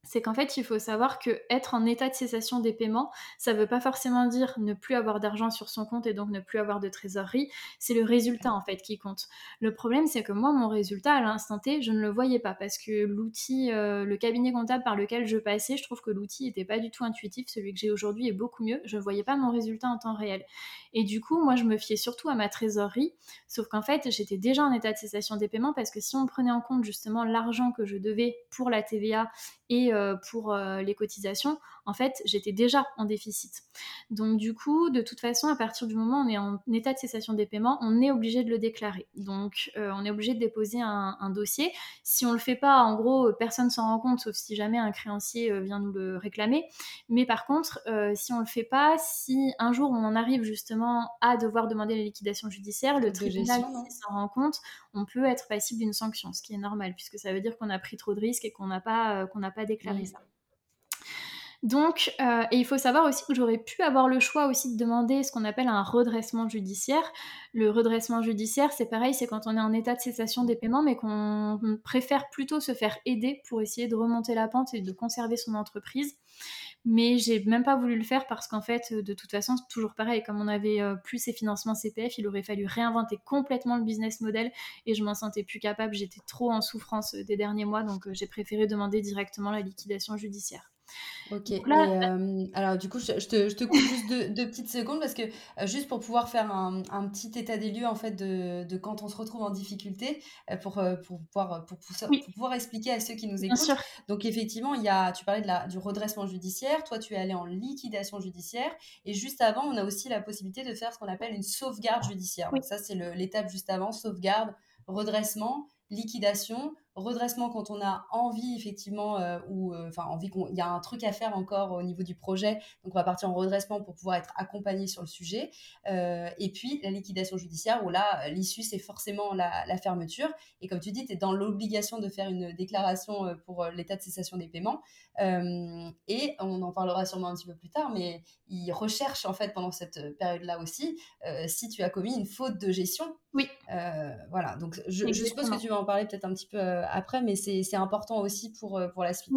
c'est qu'en fait, il faut savoir que être en état de cessation des paiements, ça ne veut pas forcément dire ne plus avoir d'argent sur son compte et donc ne plus avoir de trésorerie. C'est le résultat en fait qui compte. Le problème, c'est que moi, mon résultat à l'instant T, je ne le voyais pas parce que l'outil, euh, le cabinet comptable par lequel je passais, je trouve que l'outil n'était pas du tout intuitif. Celui que j'ai aujourd'hui est beaucoup mieux. Je ne voyais pas mon résultat en temps réel. Et du coup, moi, je me fiais surtout à ma trésorerie. Sauf qu'en fait, j'étais déjà en état de cessation des paiements parce que si on prenait en compte justement l'argent que je devais pour la TVA et euh, pour euh, les cotisations, en fait, j'étais déjà en déficit. Donc du coup, de toute façon, à partir du moment où on est en état de cessation des paiements, on est obligé de le déclarer. Donc euh, on est obligé de déposer un, dossier. Si on le fait pas, en gros, personne s'en rend compte, sauf si jamais un créancier vient nous le réclamer. Mais par contre, si on le fait pas, si un jour on en arrive justement à devoir demander la liquidation judiciaire, le tribunal s'en rend compte, on peut être passible d'une sanction, ce qui est normal, puisque ça veut dire qu'on a pris trop de risques et qu'on n'a pas, qu'on n'a pas déclarer ça. Donc, euh, et il faut savoir aussi que j'aurais pu avoir le choix aussi de demander ce qu'on appelle un redressement judiciaire. Le redressement judiciaire, c'est pareil, c'est quand on est en état de cessation des paiements, mais qu'on préfère plutôt se faire aider pour essayer de remonter la pente et de conserver son entreprise mais j'ai même pas voulu le faire parce qu'en fait, de toute façon, c'est toujours pareil, comme on avait euh, plus ces financements CPF, il aurait fallu réinventer complètement le business model et je m'en sentais plus capable, j'étais trop en souffrance euh, des derniers mois, donc euh, j'ai préféré demander directement la liquidation judiciaire. Ok. Euh, alors, du coup, je, te, coupe juste deux, petites secondes parce que euh, juste pour pouvoir faire un, petit état des lieux en fait de, quand on se retrouve en difficulté euh, pour, pour, pouvoir, pour, pouvoir expliquer à ceux qui nous écoutent. Donc, effectivement, il y a, tu parlais de la, du redressement judiciaire. Toi, tu es allé en liquidation judiciaire. Et juste avant, on a aussi la possibilité de faire ce qu'on appelle une sauvegarde judiciaire. Donc, ça, c'est l'étape juste avant sauvegarde, redressement, liquidation redressement quand on a envie effectivement euh, ou euh, enfin envie qu'il y a un truc à faire encore au niveau du projet donc on va partir en redressement pour pouvoir être accompagné sur le sujet. Euh, et puis la liquidation judiciaire où là l'issue c'est forcément la, la, fermeture. Et comme tu dis tu es dans l'obligation de faire une déclaration pour l'état de cessation des paiements. Et on en parlera sûrement un petit peu plus tard mais ils recherchent en fait pendant cette période là aussi si tu as commis une faute de gestion. Oui. Voilà. Donc je, je, suppose que tu vas en parler peut-être un petit peu après, mais c'est important aussi pour, euh, pour la suite.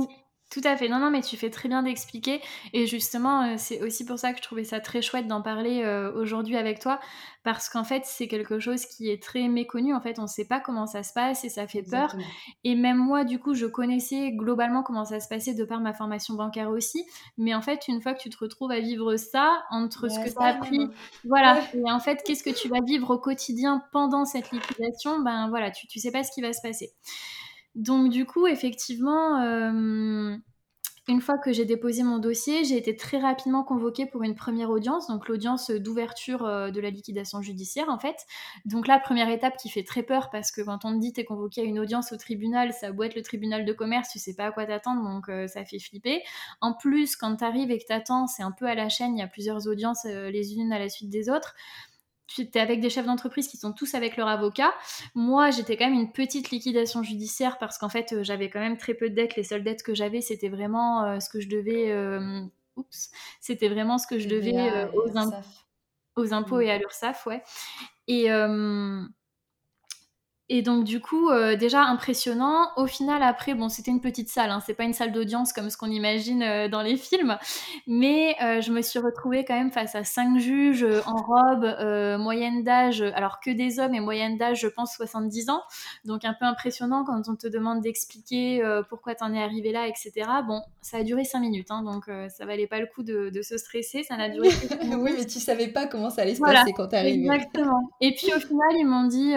Tout à fait. Non, non, mais tu fais très bien d'expliquer. Et justement, euh, c'est aussi pour ça que je trouvais ça très chouette d'en parler euh, aujourd'hui avec toi. Parce qu'en fait, c'est quelque chose qui est très méconnu. En fait, on ne sait pas comment ça se passe et ça fait peur. Et même moi, du coup, je connaissais globalement comment ça se passait de par ma formation bancaire aussi. Mais en fait, une fois que tu te retrouves à vivre ça, entre ce que tu as appris, voilà. Et en fait, qu'est-ce que tu vas vivre au quotidien pendant cette liquidation? Ben voilà, tu ne sais pas ce qui va se passer. Donc du coup, effectivement, euh, une fois que j'ai déposé mon dossier, j'ai été très rapidement convoquée pour une première audience, donc l'audience d'ouverture euh, de la liquidation judiciaire en fait. Donc la première étape qui fait très peur parce que quand on te dit t'es convoqué à une audience au tribunal, ça doit être le tribunal de commerce, tu sais pas à quoi t'attendre, donc euh, ça fait flipper. En plus, quand t'arrives et que t'attends, c'est un peu à la chaîne, il y a plusieurs audiences les unes à la suite des autres tu es avec des chefs d'entreprise qui sont tous avec leur avocat. Moi, j'étais quand même une petite liquidation judiciaire parce qu'en fait, euh, j'avais quand même très peu de dettes. Les seules dettes que j'avais, c'était vraiment euh, ce que je devais. Euh, oups, c'était vraiment ce que je devais aux, aux, impôts mm. et à l'URSSAF, ouais. Et, et donc du coup, euh, déjà impressionnant. Au final, après, bon, c'était une petite salle, hein, c'est pas une salle d'audience comme ce qu'on imagine euh, dans les films, mais euh, je me suis retrouvée quand même face à cinq juges en robe, moyenne d'âge, alors que des hommes et moyenne d'âge, je pense 70 ans, donc un peu impressionnant quand on te demande d'expliquer pourquoi t'en es arrivé là, etc. Bon, ça a duré cinq minutes, hein, donc ça valait pas le coup de, se stresser, ça n'a duré. oui, mais tu savais pas comment ça allait se passer quand t'es arrivé. Exactement. Et puis au final, ils m'ont dit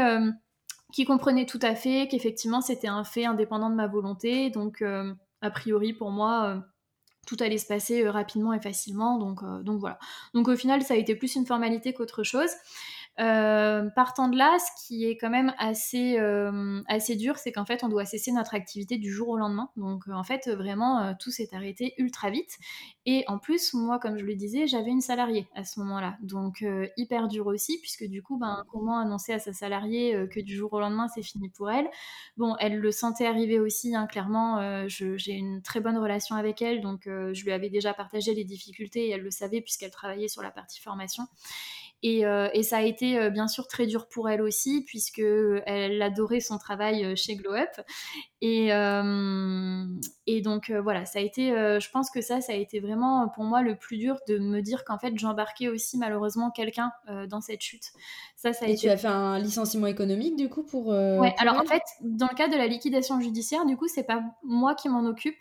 qui comprenait tout à fait qu'effectivement c'était un fait indépendant de ma volonté. Donc, euh, a priori, pour moi, euh, tout allait se passer euh, rapidement et facilement. Donc, donc voilà. Donc au final, ça a été plus une formalité qu'autre chose. Euh, partant de là, ce qui est quand même assez, euh, assez dur, c'est qu'en fait, on doit cesser notre activité du jour au lendemain. Donc, euh, en fait, vraiment, tout s'est arrêté ultra vite. Et en plus, moi, comme je le disais, j'avais une salariée à ce moment-là. Donc, hyper dur aussi, puisque du coup, ben, comment annoncer à sa salariée que du jour au lendemain, c'est fini pour elle? Bon, elle le sentait arriver aussi, hein, clairement. j'ai une très bonne relation avec elle, donc je lui avais déjà partagé les difficultés et elle le savait, puisqu'elle travaillait sur la partie formation. Euh, et, ça a été euh, bien sûr très dur pour elle aussi, puisque elle adorait son travail euh, chez Glow Up. Et, et donc voilà, ça a été, je pense que ça, ça a été vraiment pour moi le plus dur de me dire qu'en fait j'embarquais aussi malheureusement quelqu'un dans cette chute. Ça, ça a et tu as fait un licenciement économique du coup pour. ouais, alors en fait, dans le cas de la liquidation judiciaire, du coup, c'est pas moi qui m'en occupe.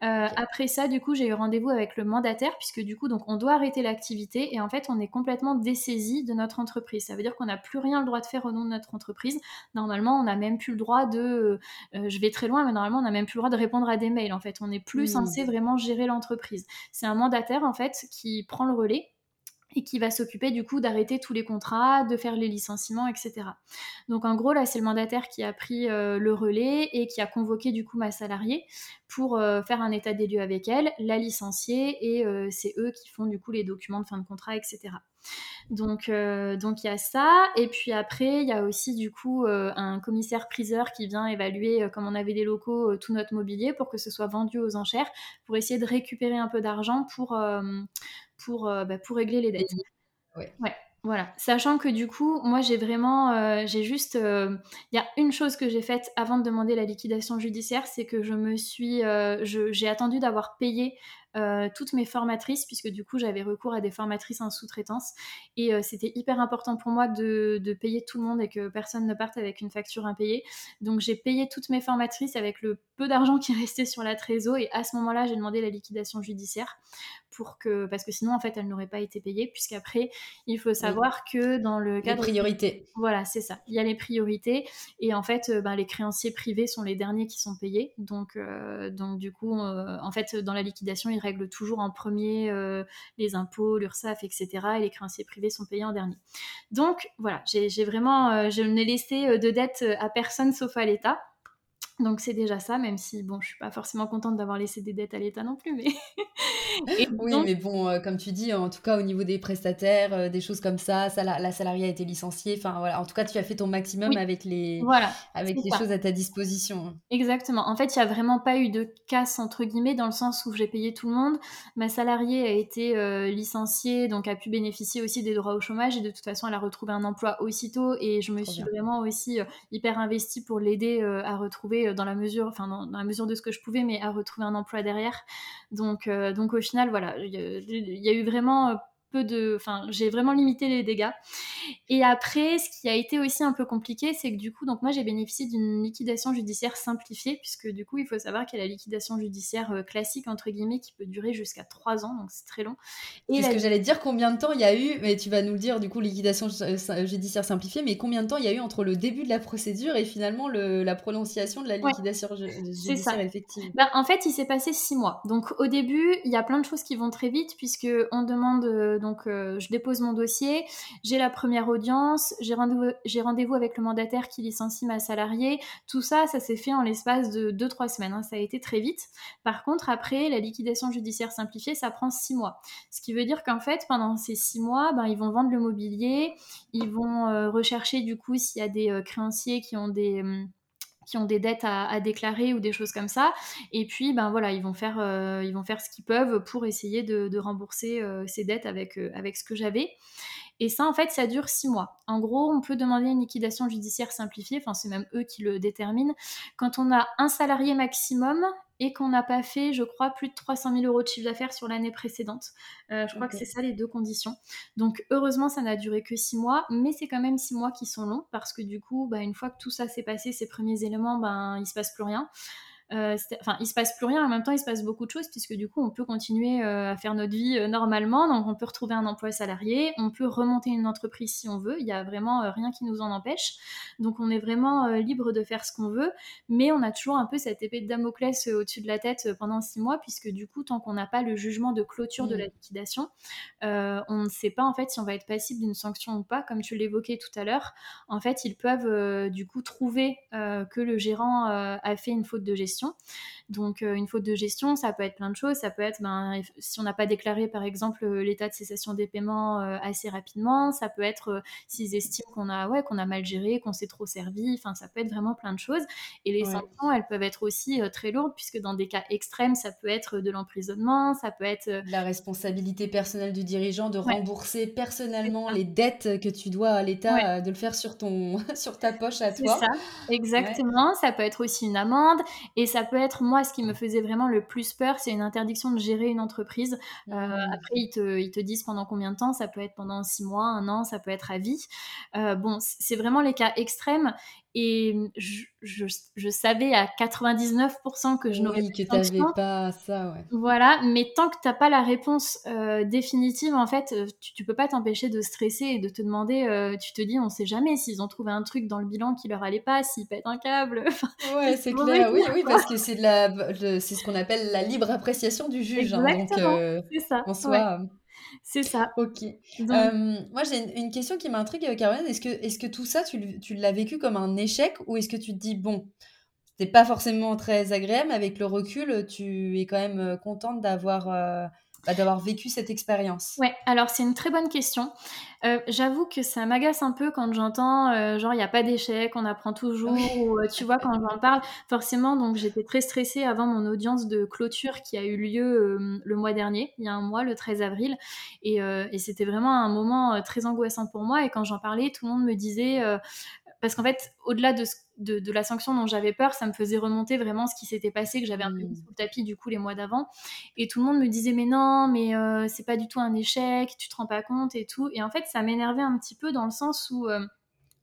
Après ça, du coup, j'ai eu rendez-vous avec le mandataire, puisque du coup, donc on doit arrêter l'activité et en fait, on est complètement dessaisi de notre entreprise. Ça veut dire qu'on n'a plus rien le droit de faire au nom de notre entreprise. Normalement, on n'a même plus le droit de, euh, je vais très loin, mais normalement, on n'a même plus le droit de répondre à des mails. En fait, on n'est plus mmh. censé vraiment gérer l'entreprise. C'est un mandataire en fait qui prend le relais et qui va s'occuper du coup d'arrêter tous les contrats, de faire les licenciements, etc. Donc en gros là c'est le mandataire qui a pris euh, le relais et qui a convoqué du coup ma salariée pour euh, faire un état des lieux avec elle, la licencier et c'est eux qui font du coup les documents de fin de contrat, etc. Donc, donc il y a ça. Et puis après, il y a aussi du coup un commissaire priseur qui vient évaluer, comme on avait des locaux, tout notre mobilier pour que ce soit vendu aux enchères, pour essayer de récupérer un peu d'argent pour, pour, bah, pour régler les dettes. Ouais. ouais. Voilà, sachant que du coup, moi j'ai vraiment, euh, j'ai juste, euh, il y a une chose que j'ai faite avant de demander la liquidation judiciaire, c'est que je me suis, euh, j'ai attendu d'avoir payé euh, toutes mes formatrices, puisque du coup j'avais recours à des formatrices en sous-traitance. Et euh, c'était hyper important pour moi de, payer tout le monde et que personne ne parte avec une facture impayée. Donc j'ai payé toutes mes formatrices avec le peu d'argent qui restait sur la trésor. Et à ce moment-là, j'ai demandé la liquidation judiciaire pour que, parce que sinon en fait elles n'auraient pas été payées, puisqu'après il faut savoir que dans le cadre. Les priorités. Voilà, c'est ça. Il y a les priorités. Et en fait, euh, ben, les créanciers privés sont les derniers qui sont payés. Donc, donc du coup, en fait, dans la liquidation, ils règle toujours en premier euh, les impôts, l'URSSAF, etc. Et les créanciers privés sont payés en dernier. Donc voilà, j'ai vraiment, euh, je n'ai laissé euh, de dette à personne sauf à l'État. Donc c'est déjà ça, même si bon, je suis pas forcément contente d'avoir laissé des dettes à l'État non plus, mais oui, mais bon, euh, comme tu dis, en tout cas au niveau des prestataires, euh, des choses comme ça, ça la, salariée a été licenciée. Enfin voilà, en tout cas tu as fait ton maximum avec les, voilà, avec les choses à ta disposition. Exactement. En fait, il n'y a vraiment pas eu de casse entre guillemets dans le sens où j'ai payé tout le monde. Ma salariée a été euh, licenciée, donc a pu bénéficier aussi des droits au chômage et de toute façon elle a retrouvé un emploi aussitôt et je me suis vraiment aussi hyper investie pour l'aider à retrouver euh, dans la mesure, enfin dans, la mesure de ce que je pouvais, mais à retrouver un emploi derrière. Donc, euh, donc au final, voilà, il y, a eu vraiment euh, de. Enfin, j'ai vraiment limité les dégâts. Et après, ce qui a été aussi un peu compliqué, c'est que du coup, donc moi, j'ai bénéficié d'une liquidation judiciaire simplifiée, puisque du coup, il faut savoir qu'il y a la liquidation judiciaire euh, classique, entre guillemets, qui peut durer jusqu'à trois ans, donc c'est très long. Et ce que j'allais dire, combien de temps il y a eu, mais tu vas nous le dire, du coup, liquidation euh, judiciaire simplifiée, mais combien de temps il y a eu entre le début de la procédure et finalement le, la prononciation de la liquidation judiciaire effective bah, En fait, il s'est passé six mois. Donc au début, il y a plein de choses qui vont très vite, puisque on demande euh, donc euh, je dépose mon dossier, j'ai la première audience, j'ai rendez-vous avec le mandataire qui licencie ma salariée. Tout ça, ça s'est fait en l'espace de 2-3 semaines. Hein. Ça a été très vite. Par contre, après, la liquidation judiciaire simplifiée, ça prend 6 mois. Ce qui veut dire qu'en fait, pendant ces 6 mois, ben, ils vont vendre le mobilier, ils vont euh, rechercher du coup s'il y a des euh, créanciers qui ont des hum, qui ont des dettes à, déclarer ou des choses comme ça. Et puis, ben voilà, ils vont faire, euh, ce qu'ils peuvent pour essayer de, rembourser euh, ces dettes euh, avec ce que j'avais. Et ça, en fait, ça dure six mois. En gros, on peut demander une liquidation judiciaire simplifiée, enfin, c'est même eux qui le déterminent, quand on a un salarié maximum et qu'on n'a pas fait, je crois, plus de 300 000 euros de chiffre d'affaires sur l'année précédente. Euh, je crois que c'est ça les deux conditions. Donc, heureusement, ça n'a duré que six mois, mais c'est quand même six mois qui sont longs parce que du coup, bah, une fois que tout ça s'est passé, ces premiers éléments, ben, il se passe plus rien. Euh, enfin, il se passe plus rien, en même temps, il se passe beaucoup de choses, puisque du coup, on peut continuer euh, à faire notre vie euh, normalement. Donc, on peut retrouver un emploi salarié, on peut remonter une entreprise si on veut. Il n'y a vraiment rien qui nous en empêche. Donc, on est vraiment libre de faire ce qu'on veut, mais on a toujours un peu cette épée de Damoclès au-dessus de la tête pendant six mois, puisque du coup, tant qu'on n'a pas le jugement de clôture de la mmh. liquidation, on ne sait pas en fait si on va être passible d'une sanction ou pas. Comme tu l'évoquais tout à l'heure, en fait, ils peuvent du coup trouver que le gérant a fait une faute de gestion question donc euh, une faute de gestion, ça peut être plein de choses. Ça peut être ben, si on n'a pas déclaré par exemple euh, l'état de cessation des paiements euh, assez rapidement. Ça peut être s'ils estiment qu'on a, ouais, qu'on a mal géré, qu'on s'est trop servi. Enfin, ça peut être vraiment plein de choses. Et les sanctions, elles peuvent être aussi très lourdes puisque dans des cas extrêmes, ça peut être de l'emprisonnement, ça peut être la responsabilité personnelle du dirigeant de rembourser personnellement les dettes que tu dois à l'État, de le faire sur ton sur ta poche à toi. C'est ça, exactement. Ça peut être aussi une amende et ça peut être, moi, ce qui me faisait vraiment le plus peur, c'est une interdiction de gérer une entreprise. Euh, mmh. Après, ils te, ils te, disent pendant combien de temps, ça peut être pendant six mois, un an, ça peut être à vie. Euh, bon, c'est vraiment les cas extrêmes. Et je, je, savais à 99% que je n'aurais oui, que tu n'avais pas ça, ouais. Voilà, mais tant que tu n'as pas la réponse euh, définitive, en fait, euh, tu, ne peux pas t'empêcher de stresser et de te demander, euh, tu te dis, on sait jamais s'ils ont trouvé un truc dans le bilan qui leur allait pas, s'ils pètent un câble. ouais, c'est clair, oui, oui, parce que c'est de la, c'est ce qu'on appelle la libre appréciation du juge. Hein, Exactement, c'est ça. En soi, c'est ça. Ok. Euh, moi, j'ai une, question qui m'intrigue, Caroline. Est-ce que, est que tout ça, tu, tu l'as vécu comme un échec ou est-ce que tu te dis, bon, c'était pas forcément très agréable, mais avec le recul, tu es quand même euh, contente d'avoir euh, bah, d'avoir vécu cette expérience. Ouais, alors c'est une très bonne question. Euh, j'avoue que ça m'agace un peu quand j'entends euh, genre il n'y a pas d'échec, on apprend toujours, ou euh, tu vois, quand j'en parle, forcément, donc j'étais très stressée avant mon audience de clôture qui a eu lieu le mois dernier, il y a un mois, le 13 avril, et, et c'était vraiment un moment très angoissant pour moi, et quand j'en parlais, tout le monde me disait parce qu'en fait, au-delà de, de, la sanction dont j'avais peur, ça me faisait remonter vraiment ce qui s'était passé, que j'avais un peu mis mmh. sous le tapis du coup les mois d'avant. Et tout le monde me disait mais non, mais euh, c'est pas du tout un échec, tu te rends pas compte et tout. Et en fait, ça m'énervait un petit peu dans le sens où euh,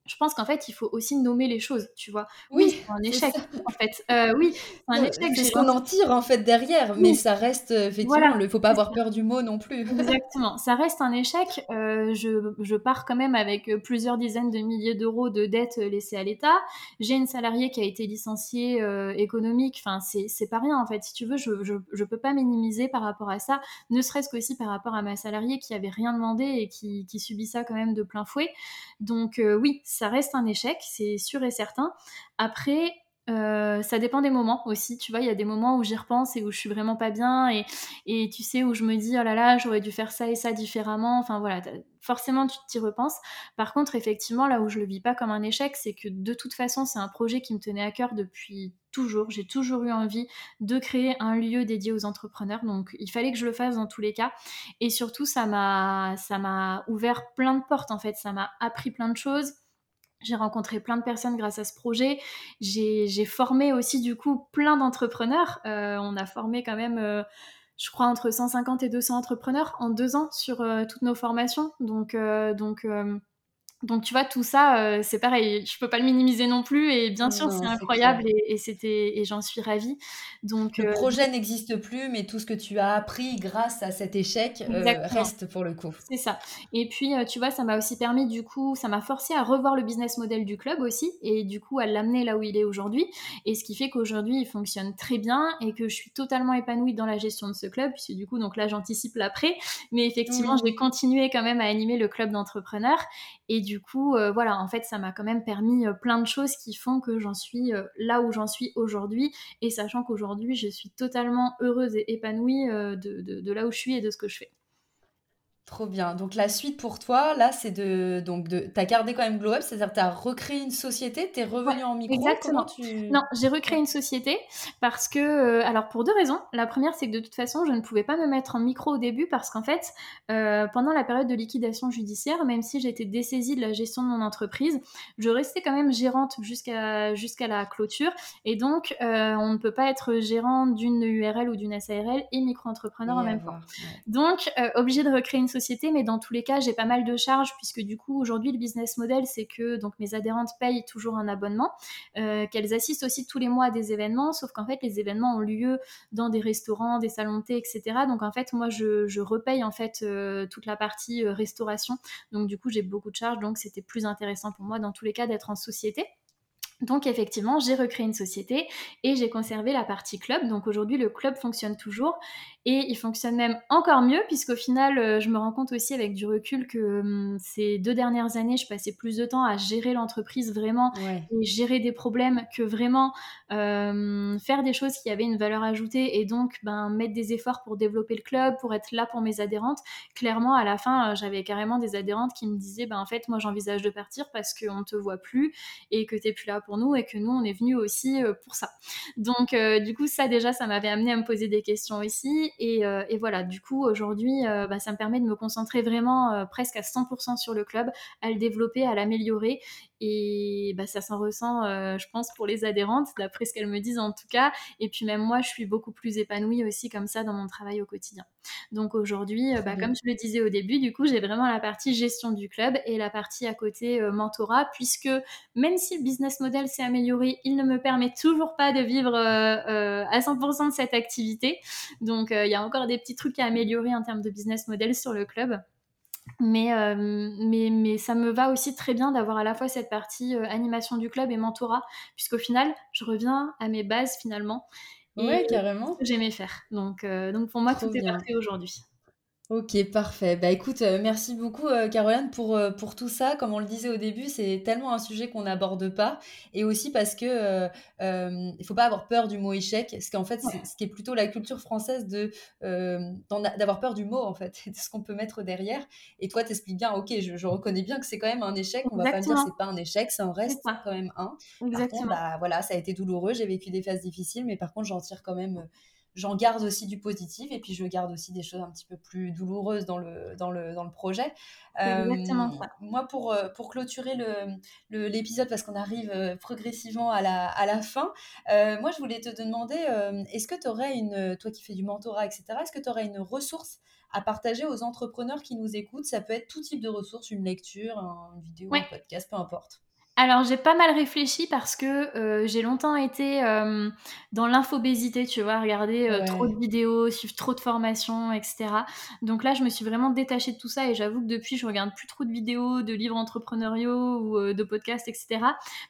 je pense qu'en fait, il faut aussi nommer les choses, tu vois. Oui, c'est un échec, en fait. Euh, oui, c'est un échec. C'est ce qu'on en tire, en fait, derrière, mais ça reste, euh, effectivement, il ne faut pas avoir peur du mot non plus. Exactement, ça reste un échec. Euh, je, je, pars quand même avec plusieurs dizaines de milliers d'euros de dettes laissées à l'État. J'ai une salariée qui a été licenciée économique, enfin, c'est pas rien, en fait. Si tu veux, je ne peux pas minimiser par rapport à ça, ne serait-ce qu'aussi par rapport à ma salariée qui avait rien demandé et qui, qui subit ça quand même de plein fouet. Donc, oui, ça reste un échec, c'est sûr et certain. Après, euh, ça dépend des moments aussi, tu vois, il y a des moments où j'y repense et où je suis vraiment pas bien et, tu sais, où je me dis, oh là là, j'aurais dû faire ça et ça différemment, enfin voilà, forcément tu t'y repenses. Par contre, effectivement, là où je le vis pas comme un échec, c'est que de toute façon, c'est un projet qui me tenait à cœur depuis toujours, j'ai toujours eu envie de créer un lieu dédié aux entrepreneurs, donc il fallait que je le fasse dans tous les cas, et surtout, ça m'a ouvert plein de portes en fait, ça m'a appris plein de choses, j'ai rencontré plein de personnes grâce à ce projet. J'ai formé aussi du coup plein d'entrepreneurs. Euh, on a formé quand même, euh, je crois, entre 150 et 200 entrepreneurs en deux ans sur euh, toutes nos formations. Donc, donc donc tu vois tout ça euh, c'est pareil. Je peux pas le minimiser non plus et bien sûr c'est incroyable et, c'était et j'en suis ravie. Donc le euh, projet n'existe plus mais tout ce que tu as appris grâce à cet échec euh, reste pour le coup. C'est ça. Et puis tu vois ça m'a aussi permis du coup ça m'a forcé à revoir le business model du club aussi et du coup à l'amener là où il est aujourd'hui. Et ce qui fait qu'aujourd'hui il fonctionne très bien et que je suis totalement épanouie dans la gestion de ce club puisque du coup donc là j'anticipe l'après. Mais effectivement je vais continuer quand même à animer le club d'entrepreneurs. Et du coup, euh, voilà, en fait, ça m'a quand même permis euh, plein de choses qui font que j'en suis euh, là où j'en suis aujourd'hui. Et sachant qu'aujourd'hui, je suis totalement heureuse et épanouie de, là où je suis et de ce que je fais. Trop bien. Donc la suite pour toi, là, c'est de donc de t'as gardé quand même Glow Up, c'est-à-dire t'as recréé une société, t'es revenu en micro. Exactement. Non, j'ai recréé une société parce que euh, alors pour deux raisons. La première, c'est que de toute façon, je ne pouvais pas me mettre en micro au début parce qu'en fait, euh, pendant la période de liquidation judiciaire, même si j'étais dessaisie de la gestion de mon entreprise, je restais quand même gérante jusqu'à jusqu'à la clôture et donc euh, on ne peut pas être gérant d'une URL ou d'une SARL et micro-entrepreneur en même temps. Donc obligé de recréer une société mais dans tous les cas, j'ai pas mal de charges puisque du coup, aujourd'hui, le business model, c'est que donc mes adhérentes payent toujours un abonnement, euh, qu'elles assistent aussi tous les mois à des événements, sauf qu'en fait, les événements ont lieu dans des restaurants, des salons de thé, etc. Donc en fait, moi, je, repaye en fait euh, toute la partie euh, restauration. Donc du coup, j'ai beaucoup de charges, donc c'était plus intéressant pour moi dans tous les cas d'être en société. Donc effectivement, j'ai recréé une société et j'ai conservé la partie club. Donc aujourd'hui, le club fonctionne toujours et il fonctionne même encore mieux puisqu'au final, euh, je me rends compte aussi avec du recul que hum, ces deux dernières années, je passais plus de temps à gérer l'entreprise vraiment et gérer des problèmes que vraiment euh, faire des choses qui avaient une valeur ajoutée et donc ben, mettre des efforts pour développer le club, pour être là pour mes adhérentes. Clairement, à la fin, euh, j'avais carrément des adhérentes qui me disaient ben, en fait, moi j'envisage de partir parce qu'on ne te voit plus et que tu n'es plus là pour nous et que nous, on est venus aussi pour ça. Donc, du coup, ça déjà, ça m'avait amené à me poser des questions aussi euh, et, voilà, du coup, aujourd'hui, euh, bah, ça me permet de me concentrer vraiment euh, presque à 100% sur le club, à le développer, à l'améliorer. Et bah, ça s'en ressent, je pense, pour les adhérentes, d'après ce qu'elles me disent en tout cas. Et puis même moi, je suis beaucoup plus épanouie aussi comme ça dans mon travail au quotidien. Donc aujourd'hui, bah, comme je le disais au début, du coup, j'ai vraiment la partie gestion du club et la partie à côté mentorat, puisque même si le business model s'est amélioré, il ne me permet toujours pas de vivre à 100% de cette activité. Donc il y a encore des petits trucs à améliorer en termes de business model sur le club. Mais, euh, mais, mais, ça me va aussi très bien d'avoir à la fois cette partie euh, animation du club et mentorat, puisqu'au final, je reviens à mes bases finalement. Oui, carrément. J'aimais faire. Donc, euh, donc pour moi, tout est parfait aujourd'hui. Ok, parfait. Bah écoute, euh, merci beaucoup euh, Caroline pour, euh, pour tout ça. Comme on le disait au début, c'est tellement un sujet qu'on n'aborde pas. Et aussi parce que il faut pas avoir peur du mot échec. Parce qu'en fait, c'est ce qui est plutôt la culture française de d'avoir peur du mot, en fait, de ce qu'on peut mettre derrière. Et toi, t'expliques bien, ok, je, je reconnais bien que c'est quand même un échec. On va pas me dire exactement, c'est pas un échec, ça en reste quand même un. Par contre, exactement. bah voilà, ça a été douloureux, j'ai vécu des phases difficiles, mais par contre, j'en tire quand même j'en garde aussi du positif et puis je garde aussi des choses un petit peu plus douloureuses dans le, dans le, dans le projet. Euh, exactement ça. moi, pour, euh, pour clôturer le, le- l'épisode, parce qu'on arrive euh, progressivement à la, à la fin, euh, moi, je voulais te demander, euh, est-ce que tu aurais une, toi qui fais du mentorat, etc., est-ce que tu aurais une ressource à partager aux entrepreneurs qui nous écoutent? Ça peut être tout type de ressources, une lecture, un- une vidéo, un podcast, peu importe. Alors, j'ai pas mal réfléchi parce que euh, j'ai longtemps été euh, dans l'infobésité, tu vois, regarder euh, trop de vidéos, suivre trop de formations, etc. Donc là, je me suis vraiment détachée de tout ça et j'avoue que depuis, je regarde plus trop de vidéos, de livres entrepreneuriaux ou de podcasts, etc.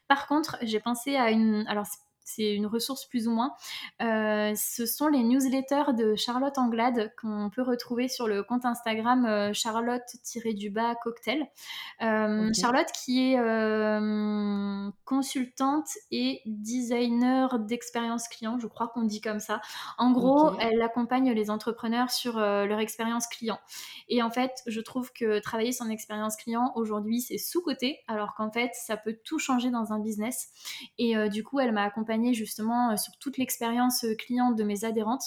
Par contre, j'ai pensé à une... Alors, c'est c'est une ressource plus ou moins. Euh, ce sont les newsletters de Charlotte Anglade qu'on peut retrouver sur le compte Instagram euh, Charlotte-du-bas cocktail. Euh, Charlotte qui est consultante et designer d'expérience client, je crois qu'on dit comme ça. En gros, elle accompagne les entrepreneurs sur leur expérience client. Et en fait, je trouve que travailler son expérience client aujourd'hui, c'est sous-côté, alors qu'en fait, ça peut tout changer dans un business. Et du coup, elle m'a accompagnée justement euh, sur toute l'expérience euh, client de mes adhérentes.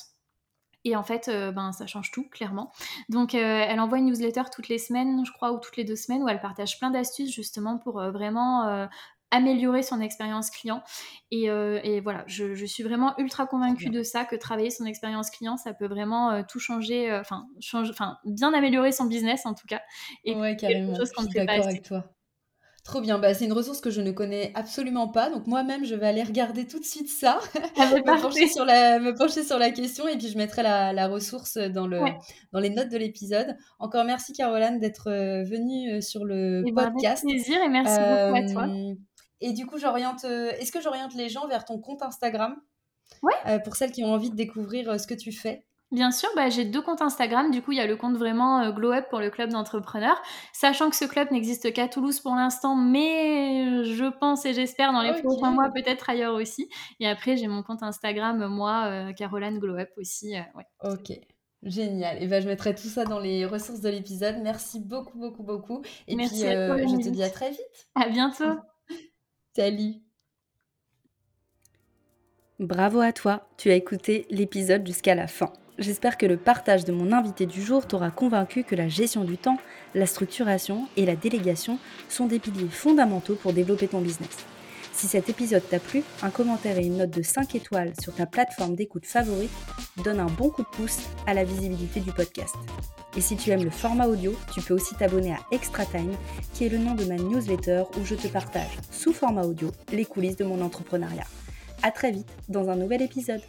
Et en fait, euh, ben, ça change tout, clairement. Donc, euh, elle envoie une newsletter toutes les semaines, je crois, ou toutes les deux semaines, où elle partage plein d'astuces justement pour euh, vraiment améliorer son expérience client. Et, et voilà, je, je suis vraiment ultra convaincue de ça, que travailler son expérience client, ça peut vraiment tout changer, enfin, bien améliorer son business en tout cas. Et Ouais, carrément, chose je qu'on ne suis d'accord avec toi. Trop bien, bah, c'est une ressource que je ne connais absolument pas, donc moi-même je vais aller regarder tout de suite ça, Ah me pencher sur la, me pencher sur la question et puis je mettrai la, la ressource dans le, Ouais. dans les notes de l'épisode. Encore merci Caroline d'être euh, venue euh, sur le Et ben, avec podcast. plaisir et merci beaucoup à toi. Euh, et du coup, j'oriente, est-ce que j'oriente les gens vers ton compte Instagram? Ouais. euh, pour celles qui ont envie de découvrir ce que tu fais? Bien sûr, bah, j'ai deux comptes Instagram. Du coup, il y a le compte vraiment euh, Glow Up pour le club d'entrepreneurs. Sachant que ce club n'existe qu'à Toulouse pour l'instant, mais je pense et j'espère dans les prochains mois peut-être ailleurs aussi. Et après, j'ai mon compte Instagram, moi, euh, Caroline Glow Up aussi. euh, ouais. ok. Génial. Et ben, je mettrai tout ça dans les ressources de l'épisode. Merci beaucoup, beaucoup, beaucoup. Et puis, Merci à toi, euh, je te dis à très vite. À bientôt. Salut. Bravo à toi, tu as écouté l'épisode jusqu'à la fin. J'espère que le partage de mon invité du jour t'aura convaincu que la gestion du temps, la structuration et la délégation sont des piliers fondamentaux pour développer ton business. Si cet épisode t'a plu, un commentaire et une note de 5 étoiles sur ta plateforme d'écoute favorite donne un bon coup de pouce à la visibilité du podcast. Et si tu aimes le format audio, tu peux aussi t'abonner à Extra Time, qui est le nom de ma newsletter où je te partage, sous format audio, les coulisses de mon entrepreneuriat. À très vite dans un nouvel épisode.